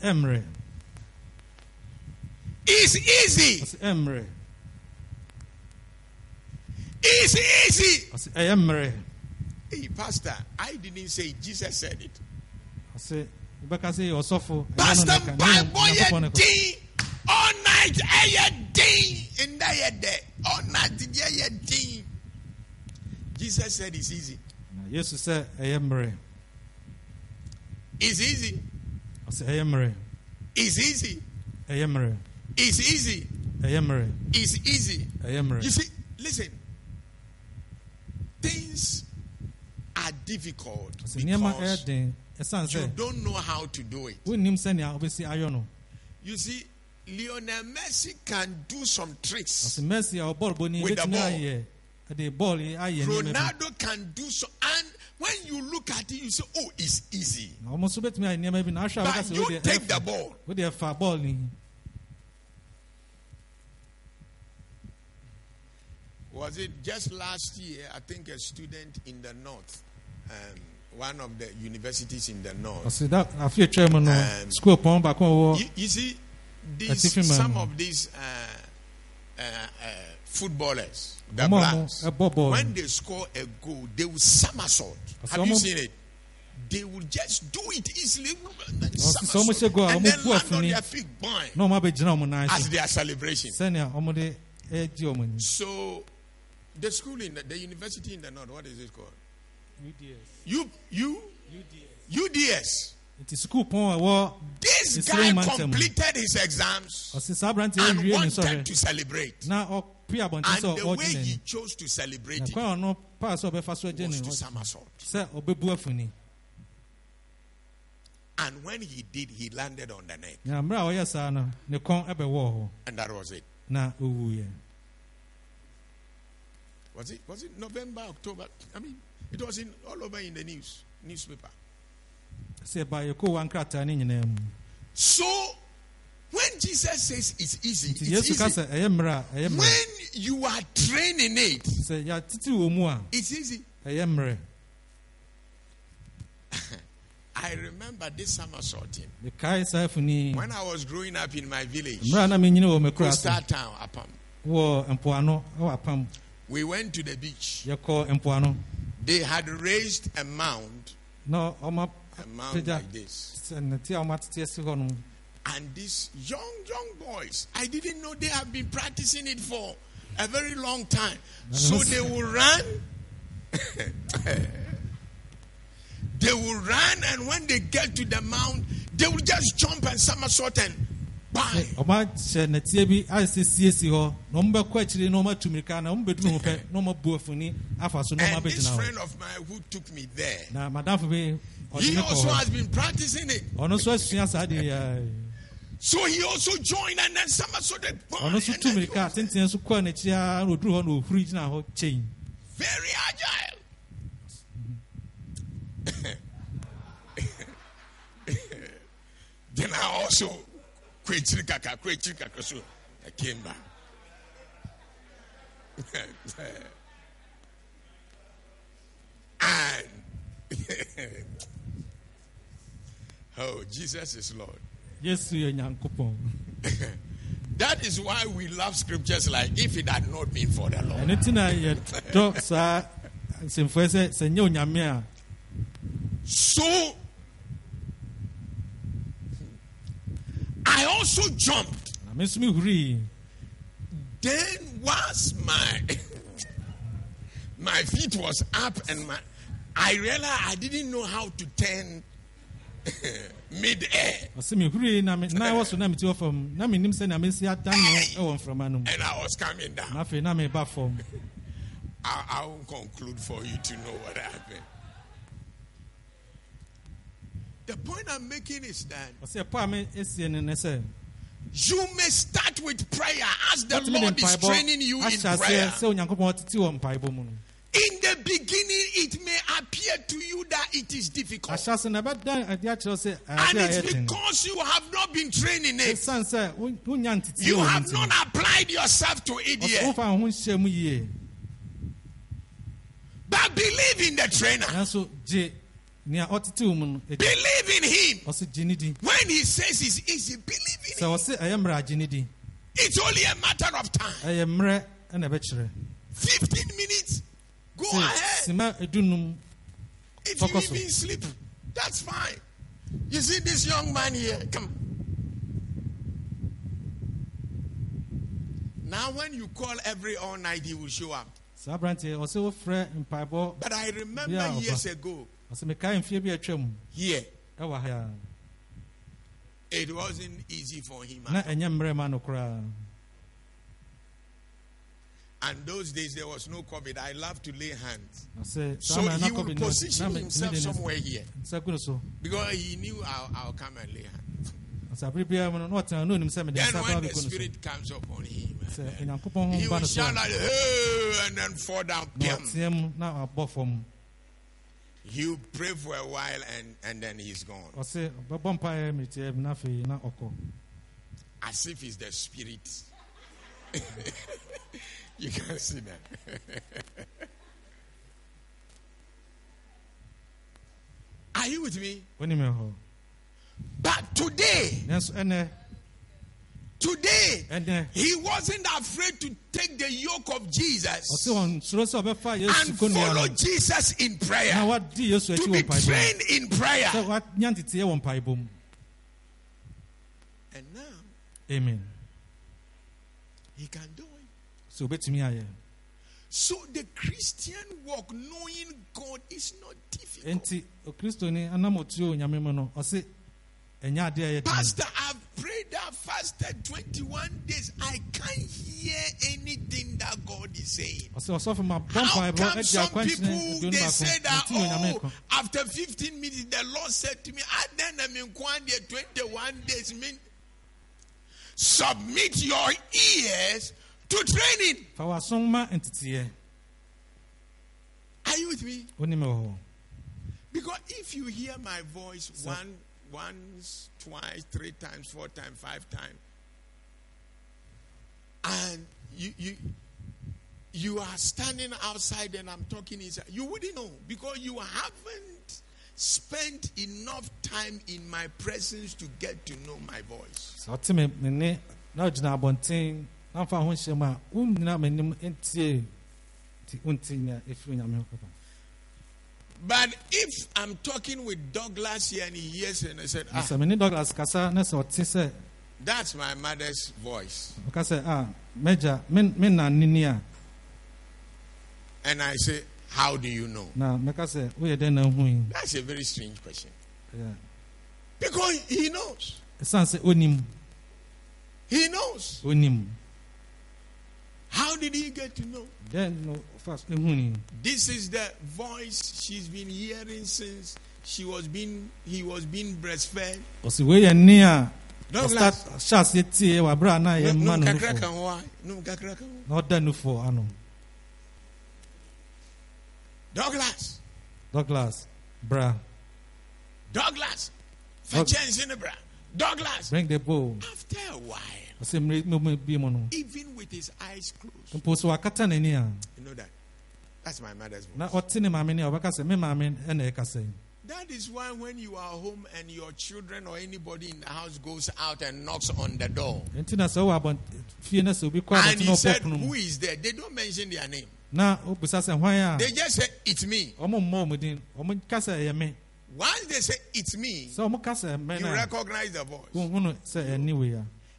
easy. It's easy. Ɔse ɛyɛ mmerɛ Hey, Pastor, I didn't say. Jesus said it. ɔse wobɛka sɛ yɛ ɔsɔfo ɛyɛ no Pastor, na ɛka, na mmom Bible yɛ din all night ɛyɛ din nda yɛ dɛ all night deɛ yɛ din. Jesus said it's easy. yesu sɛ ɛyɛ mmerɛ It's easy. ɔse ɛyɛ mmerɛ It's easy. ɛyɛ mmerɛ It's easy. ɛyɛ mmerɛ It's easy. ɛyɛ mmerɛ You see, listen. difficult nneɛma ɛyɛ because you don't know how to do it. wonnim sɛnea wobɛsi ayɔ no You see, Lionel Messi can do some tricks. ɔsɛ messi a ɔbɔɔl bɔni With the ball. ayɛ ɛde bɔɔl yi ayɛ nneɛma bi Ronaldo can do so, and when you look at it, you say, "Oh, it's easy." na ɔmo nso bɛtumi ayɛ nneɛma bi na ahwɛ a wɔka But you take the ball. wodeɛ fa bɔɔl Was it just last year? I think a student in the north, um, one of the universities in the north. ɔsɛ da afe atwa mu no Um, school a You, see, these, some of these uh, uh, uh, footballers, the blacks, ọmọ ẹbọ bọọlù. when they score a goal, they will somersault. Have you seen it? They will just do it easily. and then Ọsẹ sọ ọmọ somersault, ṣe goal a, and then land on their feet, boing, na ɔmo abɛgyina ɔmo nan as so they are celebrating. sɛnea ɔmo de ɛgye ɔmo ni. So, the school in the, the university in the north, what is it called? U, U, UDS. nti school pɔn a ɛwɔ This guy three months a month. completed his exams ɔsɛ saa aberante and wanted to celebrate. na ɔpe abɔnten And sɛ the way he chose to celebrate na it kwan a ɔno paa sɛ ɔbɛfa so agye ne was to somersault. sɛ ɔbɛbu afuni And when he did, he landed on the neck. na mmerɛ a ɔyɛ saa no ne kɔn ɛbɛwɔ hɔ And that was it. Was it was it November, October? I mean, it was in all over in the news, newspaper. sɛ ɛba yɛkɔ wa nkrataa ne nyinaa mu. So when Jesus says it's easy, it's easy. sɛ ɛyɛ mmerɛ a ɛyɛ When you are training it, sɛ yɛatete wɔ mu a it's easy. I remember this saa afuni When I was growing up in my village, mmerɛ a na menyini wɔ me kura so coastal town, Apam, wɔ mpoano ɛwɔ apam. We went to the beach. They had raised a mound, ɔma a mound like this. a ɔmatete asi hɔ no And these young, young boys, I didn't know they have been practicing it for a very long time. So they will run. they will run, and when they get to the mound, they will just jump and somersault and. Ɔma hyɛ nɛteɛ bi ayɛ sɛ siesie hɔ na ɔmo bɛkɔ akyire na ɔma tu mirika na ɔmo bɛduru ho pɛ na ɔma bu afuni afa so na ɔma And this bɛgyina hɔ friend of mine who took me there, na madamfo bi ɔde he me kɔ also hɔ has been practicing it. ɔno nso asua saa deɛ yɛ So he also joined and then somersaulted. bang, ɔno nso tu mirika tenten nso kɔɔ n'akyi a na ɔduru hɔ na ɔhuri gyina hɔ kyɛn very agile. then I also kwechiri kaka kwechiri kaka so I came back. and oh Jesus is Lord. nyankopɔn That is why we love scriptures like if it had not been for the Lord. ɛno nti na yɛdɔ saa nsɛmfoɔ sɛ sɛ nyɛ onyame a So I also jumped. na miss me nso Then once my my feet was up and my I realized I didn't know how to turn mid-air. ɔsɛ mehurii me nan wɔ so na meti wɔ fam na mennim sɛnea mesi adan no wɔ mframa no mu And I was coming down. na afei na meba fam I, I won't conclude for you to know what happened. The point I'm making is that you may start with prayer as the Lord is training you in prayer. aseɛ sɛ onyankopɔn ɔtete wɔ mpaebɔ mu no In the beginning, it may appear to you that it is difficult. ahyɛ ase na ɛbɛdan ade akyerɛw sɛ And it's because you have not been training it. ɛsiane sɛ wo- wonya ntete You have not applied yourself to it yet. wofa wo ho nhyɛ mu yie But believe in the trainer. Nanso gye nea ɔtete wo mu no ɛdi Believe in him. ɔsɛ gye ne di When he says it's easy, believe in him. ɔse ɛyɛ mmerɛ agye ne di It's only a matter of time. ɛyɛ mmerɛ ɛna ɛbɛkyerɛ 15 minutes. Go ahead. If focus you even sleep, that's fine. You see this young man here? Come. Now, when you call every all night, he will show up. saa aberanteɛ ɔsɛ wofrɛ mpaebɔ But I remember years ago, ɔsɛ mekae mfeɛ bi atwam here, ɛwɔ ha a it wasn't easy for him. na ɛnyɛ mmerɛ ma no koraa And those days there was no COVID. I love to lay hands. So saa mmerɛ na he would position himself me de ne somewhere here nsa gu no so because he knew I'll, I'll come and lay hands. na sɛ abere biara mu no na ɔtena na onim sɛ mede Then when the spirit comes upon him, eh, he ho will shout like, hey, and then fall down. na Piam. ɔteɛ mu na abɔ fam He'll pray for a while and, and then he's gone. ɔse ɔbɛbɔ mpaeɛ mmeretiɛ bi na afei na ɔkɔ As if he's the spirit. you can see that. Are you with me? But today, today, ɛnɛ he wasn't afraid to take the yoke of Jesus ɔse ɔnsuro sɛ ɔbɛfa yesu and follow Jesus in prayer. To be trained in prayer. sɛ wanya nteteɛ wɔ mpaebɔ mu And now amen he can do it. ayɛ So the Christian walk, knowing God, is not difficult. Pastor, I've prayed that fasted 21 days. I can't hear anything that God is saying. ɔsɛ ɔsɔfo ma How come some people they say that oh after 15 minutes the Lord said to me, I then am in there 21 days mean submit your ears to training. fa w'asom ma nteteɛ Are you with me? wonim wɔ hɔ Because if you hear my voice one, once, twice, three times, four times, five times, and you you you are standing outside and I'm talking inside, you wouldn't know because you haven't spent enough time in my presence to get to know my voice. But if I'm talking with Douglas here and he hears it and I said, ah, sɛ me ne douglas kasa na sɛ ɔte that's my mother's voice. ɔka sɛ a mɛgya me me na nini And I say, how do you know? na mɛka sɛ woyɛ dɛn na That's a very strange question. Ɛyɛ- Because he knows. He knows. How did he get to know? dɛn no fa ɛhu ni This is the voice she's been hearing since she was being he was being breastfed. ɔsɛ wei yɛ nne a Douglas. ɔsta hyɛ aseɛ tie wɔ aberɛ a na yɛ No mma no kakra nufo kan ho a, no kakra kan ho. na ɔda nufo ano Douglas. douglas bra Douglas. Doug- Fetch in bra. Douglas. bring the bowl After a while, ɔsɛ mmere mmere bi mu no even with his eyes closed, mpo so wakata n'ani a you know that. That's my mother's voice. na ɔte ne maame ne a ɔbɛka sɛ me maame ɛna ɛkasa yi That is why when you are home and your children or anybody in the house goes out and knocks on the door, nti na sɛ wowɔ abɔnt fie na sɛ obi kɔ and he said, Who is there? They don't mention their name. na wobusa sɛ hwan a They just say, It's me. ɔmo mmɔ ɔmo din ɔmo ka sɛ ɛyɛ me Once they say, It's me, sɛ ɔmo ka sɛ ɛmɛ you recognize the voice.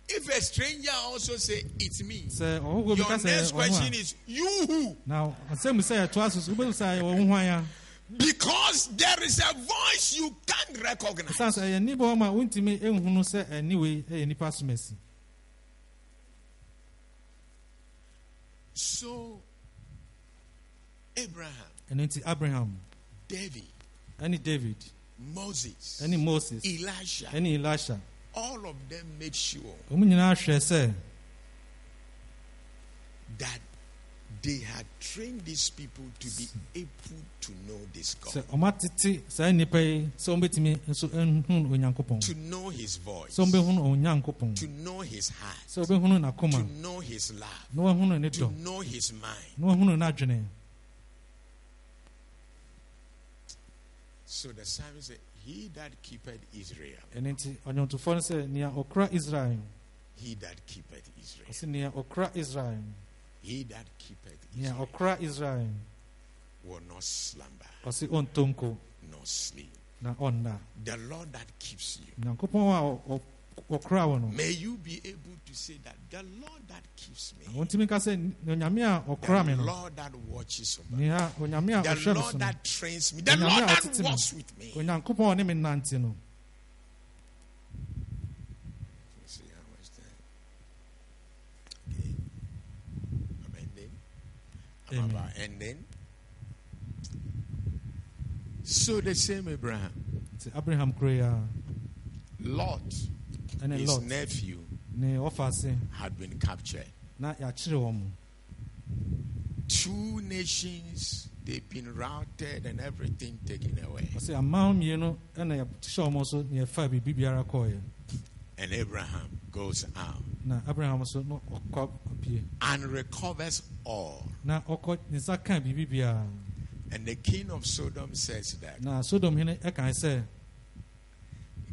Wohu no sɛ ɛni wei a If a stranger also say, It's me, sɛ bi oh, your sɛ next ɔho question a is, You who? na ɔsɛm sɛ yɛtoa so so wobɛhu sɛ ɔho hwan a Because there is a voice you can't recognize. ɛsiane sɛ ɛyɛ eh, nni bɔ ma wontumi nhunu eh, sɛ ɛni wei ɛyɛ nipa somasi So, Abraham, ɛno nti abraham. David, ɛne david. Moses, ɛne moses. Elisha, ɛne elisha all of them made sure ɔmo nyinaa hwɛ sɛ that they had trained these people to be able to know this God, ɔmo atete saa nnipa yi sɛ ɔmbɛtumi nso nhunu onyankopɔn. To know His voice, sɛ ɔmbɛhunu onyankopɔn. To know His heart, to know His love, na wahunu ne to know His mind. na wahunu n'adwene. So the psalmist said, He that keepeth Israel, ɛno nti ɔnwomtofoɔ no sɛ nea ɔkora israel. He that keepeth Israel, ɔsɛ nea ɔkora israel. He that keepeth nea Israel ɔkora israel. will not slumber ɔse ɔntonko nor sleep. na ɔnna The Lord that keeps you. nyankopɔn a ɔ- ɔ- ɔkora wo no May you be able to say that the Lord that keeps me, wɔntumi ka sɛ onyame a ɔkora me the Lord that watches over me, nea onyame a the ɔhwɛ me so Lord that trains me, the Lord that walks with me. onyankopɔn a ɔne me nante no Let's see how much time. Okay. Amending. I'm Amen. about ending. So the same Abraham, abraham yi Lot, his nephew, ne ɔfa ase had been captured. na yɛakyere wɔn Two nations, they've been routed and everything taken away. ɔsɛ aman mmienu ɛna yɛhyɛ wɔn so na yɛfa biribi biara kɔɔeɛ And Abraham goes out na abraham nso na ɔkɔ pie and recovers all. na ɔkɔ ne nsa ka biribi biara And the king of Sodom says that, na sodom hene ɛkae sɛ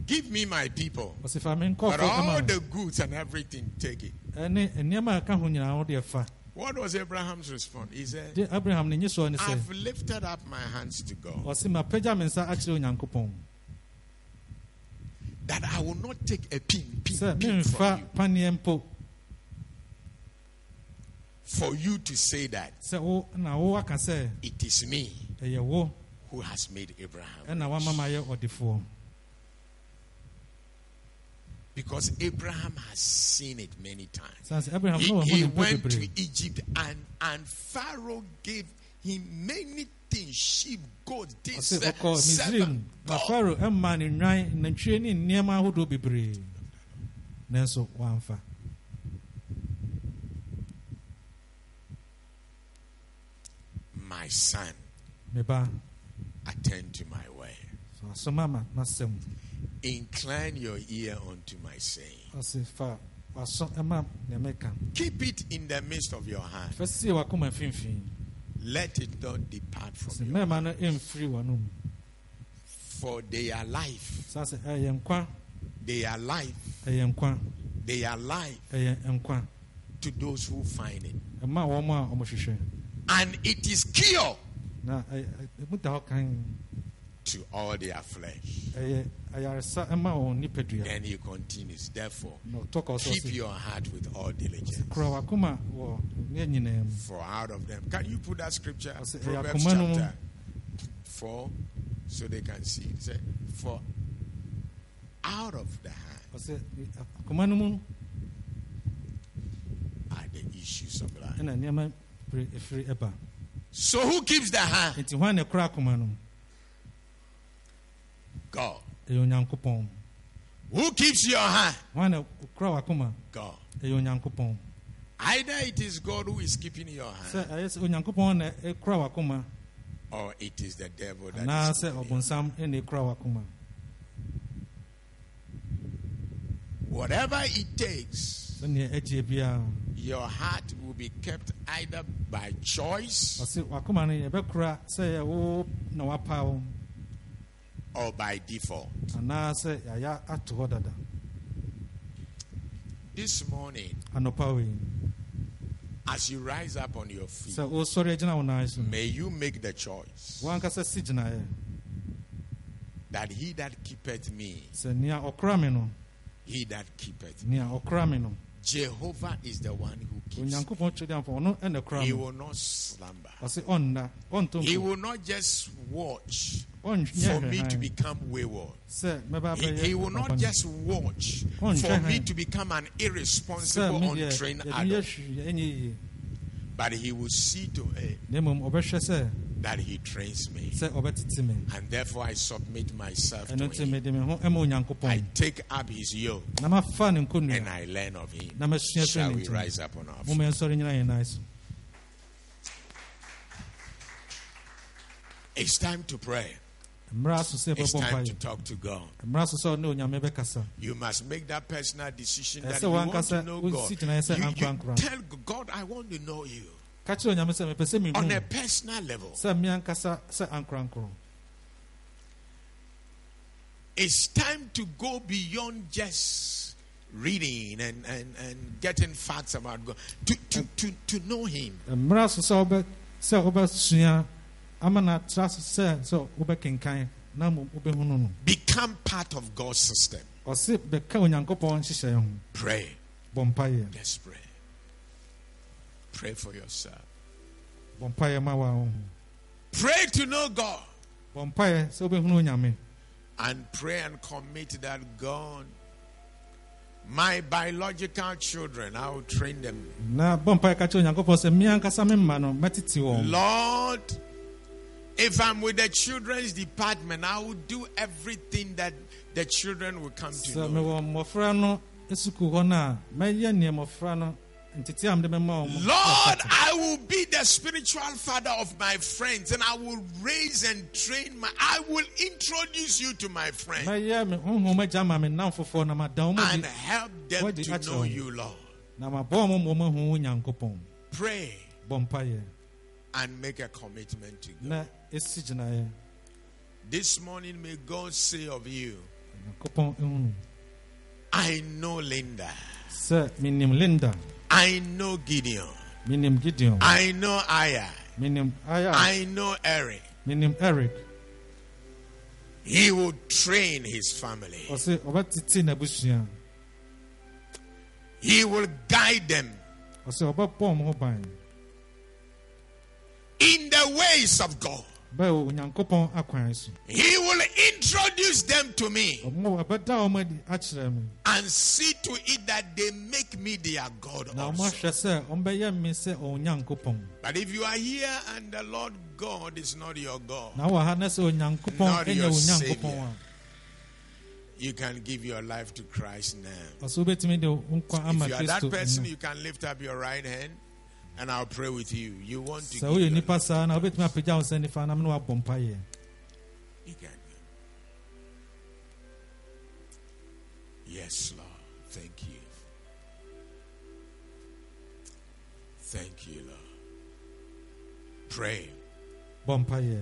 Give me my people, ɔsɛ fa me but all the goods and everything, take it. ɛne nneɛma a ɛka ho nyinaa wode ɛfa What was Abraham's response? He said, abraham ne nye soɔ ne I've lifted up my hands to God ɔse mapagya me nsa akyerɛ onyankopɔn that I will not take a pin, pin, pin from you. For you to say that sɛ wo na wo aka it is me who has made Abraham. ɛna wama ma yɛ ɔdefoɔ Because Abraham has seen it many times. He, he wɔho ne mpo went to Egypt and, and Pharaoh gave him many things sheep, goats, this, ɔse that, ɔkɔ misraim seven. na God. faro ɛma ne nnwan nantwie ne nneɛma ahodoɔ bebree nanso My son, attend to my word. fa asɔm ama n'asɛm Incline your ear unto my saying. ɔse fa wasɔ ɛma nea meka Keep it in the midst of your hand. fa sie wakoma mfimfini Let it not depart from you. mmarima no ɛmfiri For they are life. saa sɛ ɛyɛ nkwa They are life. They are life to those who find it. ɛma wɔn a wɔhwehwɛ And it is cure na ɛyɛ- ɛ- ɛmu da hɔ kan to all their flesh. ɛyɛ ayaresa ɛma And he continues, therefore, na ɔtɔkɔ so keep your heart with all diligence. kura wakoma wɔ ne For out of them, can you put that scripture? Proverbs "Yakoma no mu." chapter 4, so they can see. It say, For out of the hand ɔsɛ akoma no mu are the issues of life. ɛna nneɛma pere So who keeps the hand? nti hwan na ɛkora akoma no God. Who keeps your hand? hwan na ɔkora wakoma? God. Either it is God who is keeping your hand, sɛ ɛyɛ sɛ onyankopɔn na ɛkora wakoma. or it is the devil that is keeping ɛna ɛkora Whatever it takes, sɛnea ɛgye biara your heart will be kept either by choice or by default. anaa sɛ yɛayɛ ato hɔ dada. This morning, as you rise up on your feet, sɛ wosɔre agyina wo nan so oh, no may you make the choice wankasa si gyinaeɛ that he that keepeth me, sɛ nea ɔkora me no he that keepeth me. Nea ɔkora me no Jehovah is the one who keeps me. onyankopɔn twɛde amfa ɔno ɛna kora He will not slumber. ɔse ɔnna ɔntɔ He will not just watch for me to become wayward. He, he will not just watch for me to become an irresponsible, untrained adult. But he will see to it na mmom ɔbɛhwɛ sɛ that he trains me. sɛ ɔbɛtete me And therefore I submit myself to him. mede me ho ɛma I take up his yoke na mafa ne and I learn of him. Shall we rise up on our feet? momma yɛnsɔre nyina yɛn nan so It's time to pray. Mmara so sɛ It's time to talk to God. mmara so sɛ ɔne onyame bɛkasa You must make that personal decision that you want to know God. wosi gyinaeɛ sɛ You, you tell God, I want to know you ka kyerɛ onyame sɛ mepɛ sɛ on a personal level. sɛ me ankasa sɛ ankorankoro It's time to go beyond just reading and, and, and getting facts about God. To, to, to, to know Him. Mmara so sɛ wobɛ sɛ wobɛsua ama no atra so sɛ sɛ wobɛkenkan na mmom wobɛhu no no Become part of God's system. ɔse bɛka onyankopɔn nhyehyɛeɛ ho Pray. Let's pray. Pray for yourself. bɔ mpayɛ ma wa wo ho Pray to know God. bɔ mpayɛ sɛ wobɛhunu onyame And pray and commit that God, My biological children, I will train them. na bɔ mpaeɛ ka kyerɛ onyankopɔn sɛ me ankasa me mma no mɛtete wɔn Lord, if I'm with the children's department, I will do everything that the children will come to know. mewɔ mmɔfra no sukuu hɔ no a mɛyɛ nneɛ mmɔfra no ntete a mede bɛma wɔn Lord, I will be the spiritual father of my friends and I will raise and train my I will introduce you to my friends mɛyɛ me honhom agya ma me nam foforɔ na mada wɔn and help them to know you? Lord. na mabɔ wɔn mmɔ mahu wo nyankopɔn Pray and make a commitment to God. na ɛsi gyinaeɛ This morning, may God say of you, I know Linda, menim linda. I know Gideon, gideon. I know Aya, aya. I know Eric. menim eric. He will train his family, ɔse ɔbɛtete n'abusua he will guide them in the ways of God. bɛɛ wɔ onyankopɔn akwan so He will introduce them to me ɔmo ɔbɛda ɔmo adi akyerɛ me and see to it that they make me their God also. ahwɛ sɛ ɔmo bɛyɛ me sɛ onyankopɔn But if you are here and the Lord God is not your God, na wɔ ha na sɛ Not your a you can give your life to Christ now. ɔsɛ wobɛtumi de wo nkwa ama If you are that person, you can lift up your right hand and I'll pray with you. You want to sɛ woyɛ your nipa life- saa na wobɛtumi apagya wo nsa nifa nam na woabɔ mpayɛ. Yes, Lord. Thank you. Thank you, Lord. Pray, bɔ mpayɛ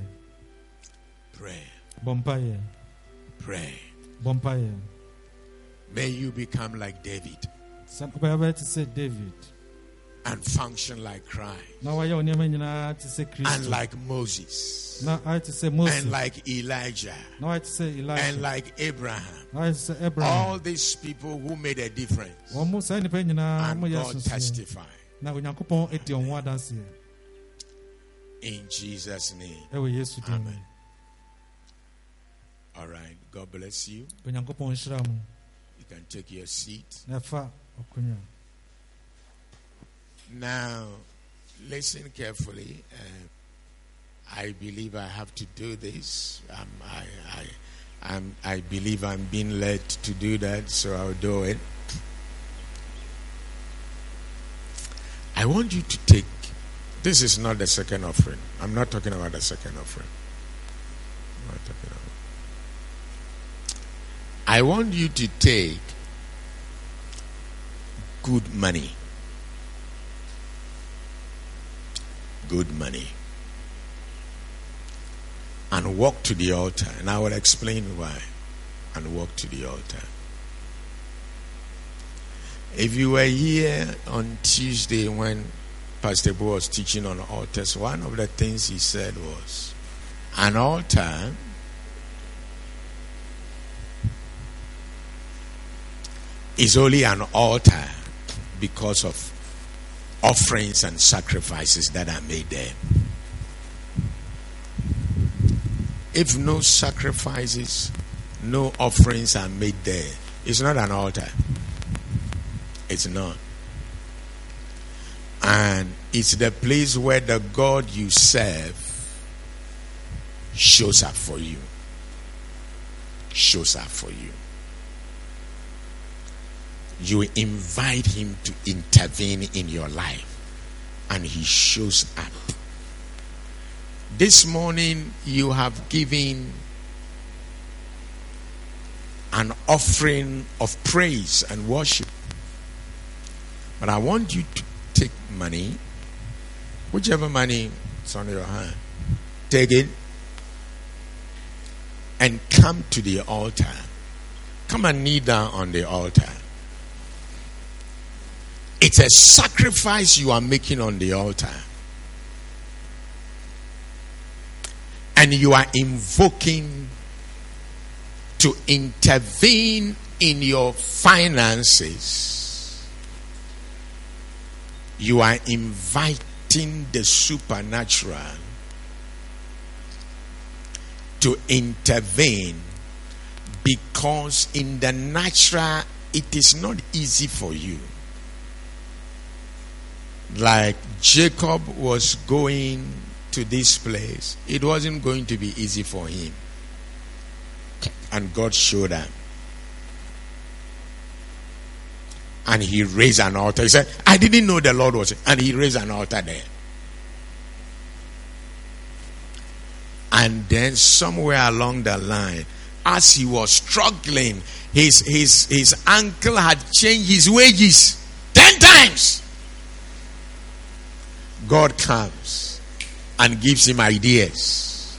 pray, bɔ mpayɛ pray. bɔ mpayɛ May you become like David sɛ bɛyɛ te sɛ david and function like Christ na wayɛ wo nneɛma nyinaa te sɛ and like Moses na ayɛ te sɛ mose and like Elijah na wayɛ te sɛ and like Abraham. na wayɛ te sɛ abraham All these people who made a difference wɔn mo saa nnipa nyinaa and God testified. na onyankopɔn adi ɔmo ho adanseɛ In Jesus' name. ɛwɔ yesu din mu Amen. All right. God bless you. onyankopɔn nhyira mu You can take your seat. Now, listen carefully. Uh, I believe I have to do this. Um, I, I, I'm, I believe I'm being led to do that, so I'll do it. I want you to take. This is not the second offering. I'm not talking about the second offering. I'm not talking about. I want you to take good money. Good money and walk to the altar. And I will explain why. And walk to the altar. If you were here on Tuesday when Pastor Bo was teaching on altars, one of the things he said was an altar is only an altar because of offerings and sacrifices that are made there. If no sacrifices, no offerings are made there, it's not an altar. It's not. And it's the place where the God you serve shows up for you. Shows up for you you invite him to intervene in your life. And he shows up. This morning you have given an offering of praise and worship. But i want you to take money. Whichever money is on your hand. Take it and come to the altar. Come and kneel down on the altar it's a sacrifice you are making on the altar. And you are invoking to intervene in your finances. You are inviting the supernatural to intervene because in the natural it is not easy for you. Like Jacob was going to this place, it wasn't going to be easy for him. And God showed him. And he raised an altar. He said, I didn't know the Lord was. And he raised an altar there. And then somewhere along the line, as he was struggling, his his his uncle had changed his wages ten times. God comes and gives him ideas.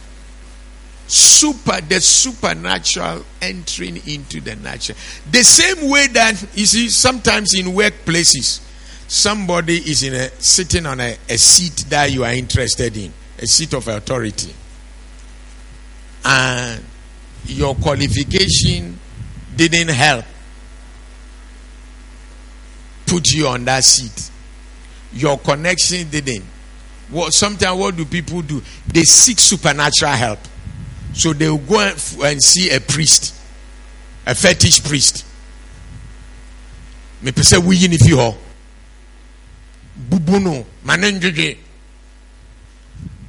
Super, the supernatural entering into the natural. The same way that you see sometimes in workplaces, somebody is in a sitting on a, a seat that you are interested in, a seat of authority and your qualification didn't help put you on that seat. Your connection didn't. What sometimes what do people do? They seek supernatural help. So they will go and see a priest, a fetish priest. Me pese wuyi ni fi ho. Bubuno.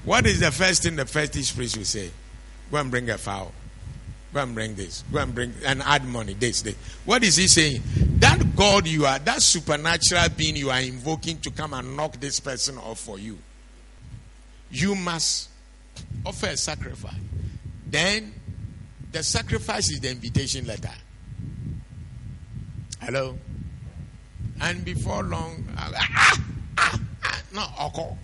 What is the first thing the fetish priest will say? Go and bring a fowl. Go and bring this. Go and bring and add money. This, this. What is he saying? That God you are, that supernatural being you are invoking to come and knock this person off for you. You must offer a sacrifice. Then the sacrifice is the invitation letter. Hello? And before long, ah, ah, ah, ah, no, okay.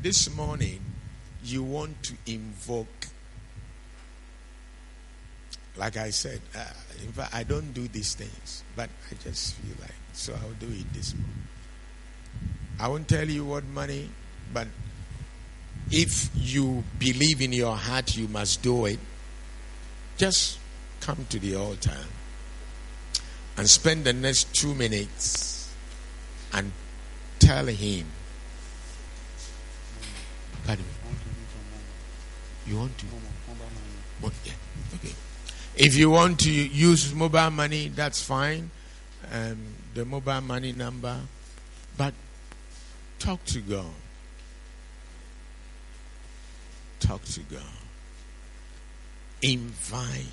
This morning, you want to invoke, like I said, uh, in fact, I don't do these things, but I just feel like, so I'll do it this morning. I won't tell you what money, but if you believe in your heart you must do it, just come to the altar and spend the next two minutes and tell him. Pardon me. You want to? What? Yeah. Okay. If you want to use mobile money, that's fine. Um, the mobile money number, but talk to God. Talk to God. Invite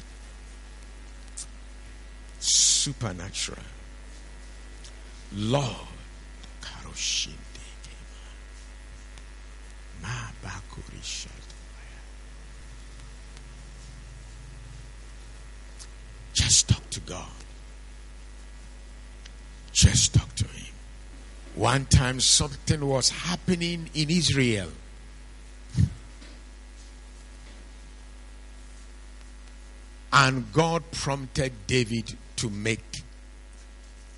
supernatural. Lord, Karoshinde Ma Bakurisha. Just talk to God. Just talk to Him. One time something was happening in Israel. And God prompted David to make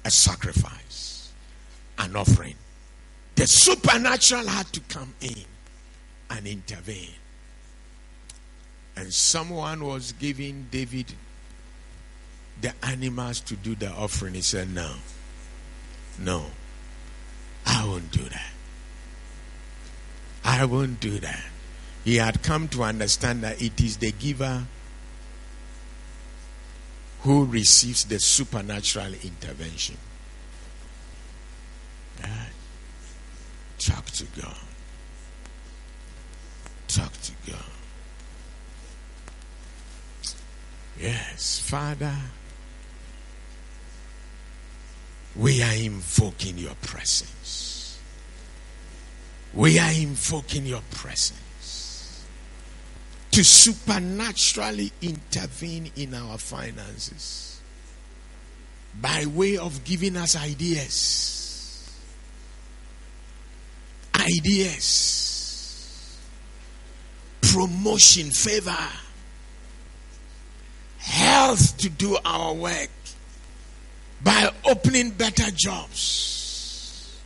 a sacrifice, an offering. The supernatural had to come in and intervene. And someone was giving David the animals to do the offering. He said, No, no, I won't do that. I won't do that. He had come to understand that it is the giver who receives the supernatural intervention. God. Talk to God. Talk to God. Yes, Father, we are invoking your presence. We are invoking your presence to supernaturally intervene in our finances by way of giving us ideas. Ideas. Promotion, favor. Health to do our work by opening better jobs,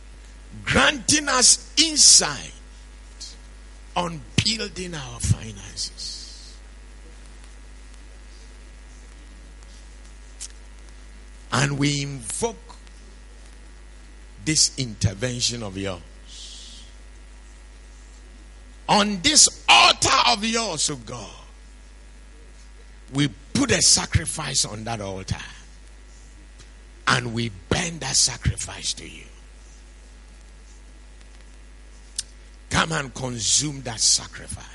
granting us insight on building our finances. And we invoke this intervention of yours on this altar of yours, of God. We put a sacrifice on that altar and we bend that sacrifice to you. Come and consume that sacrifice.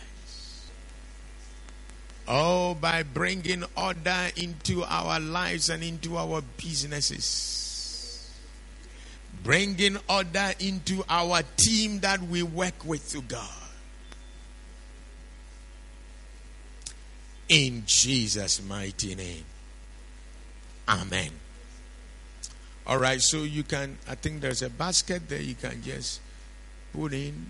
Oh, by bringing order into our lives and into our businesses. Bringing order into our team that we work with to God. In Jesus' mighty name. Amen. All right, so you can, I think there's a basket there you can just put in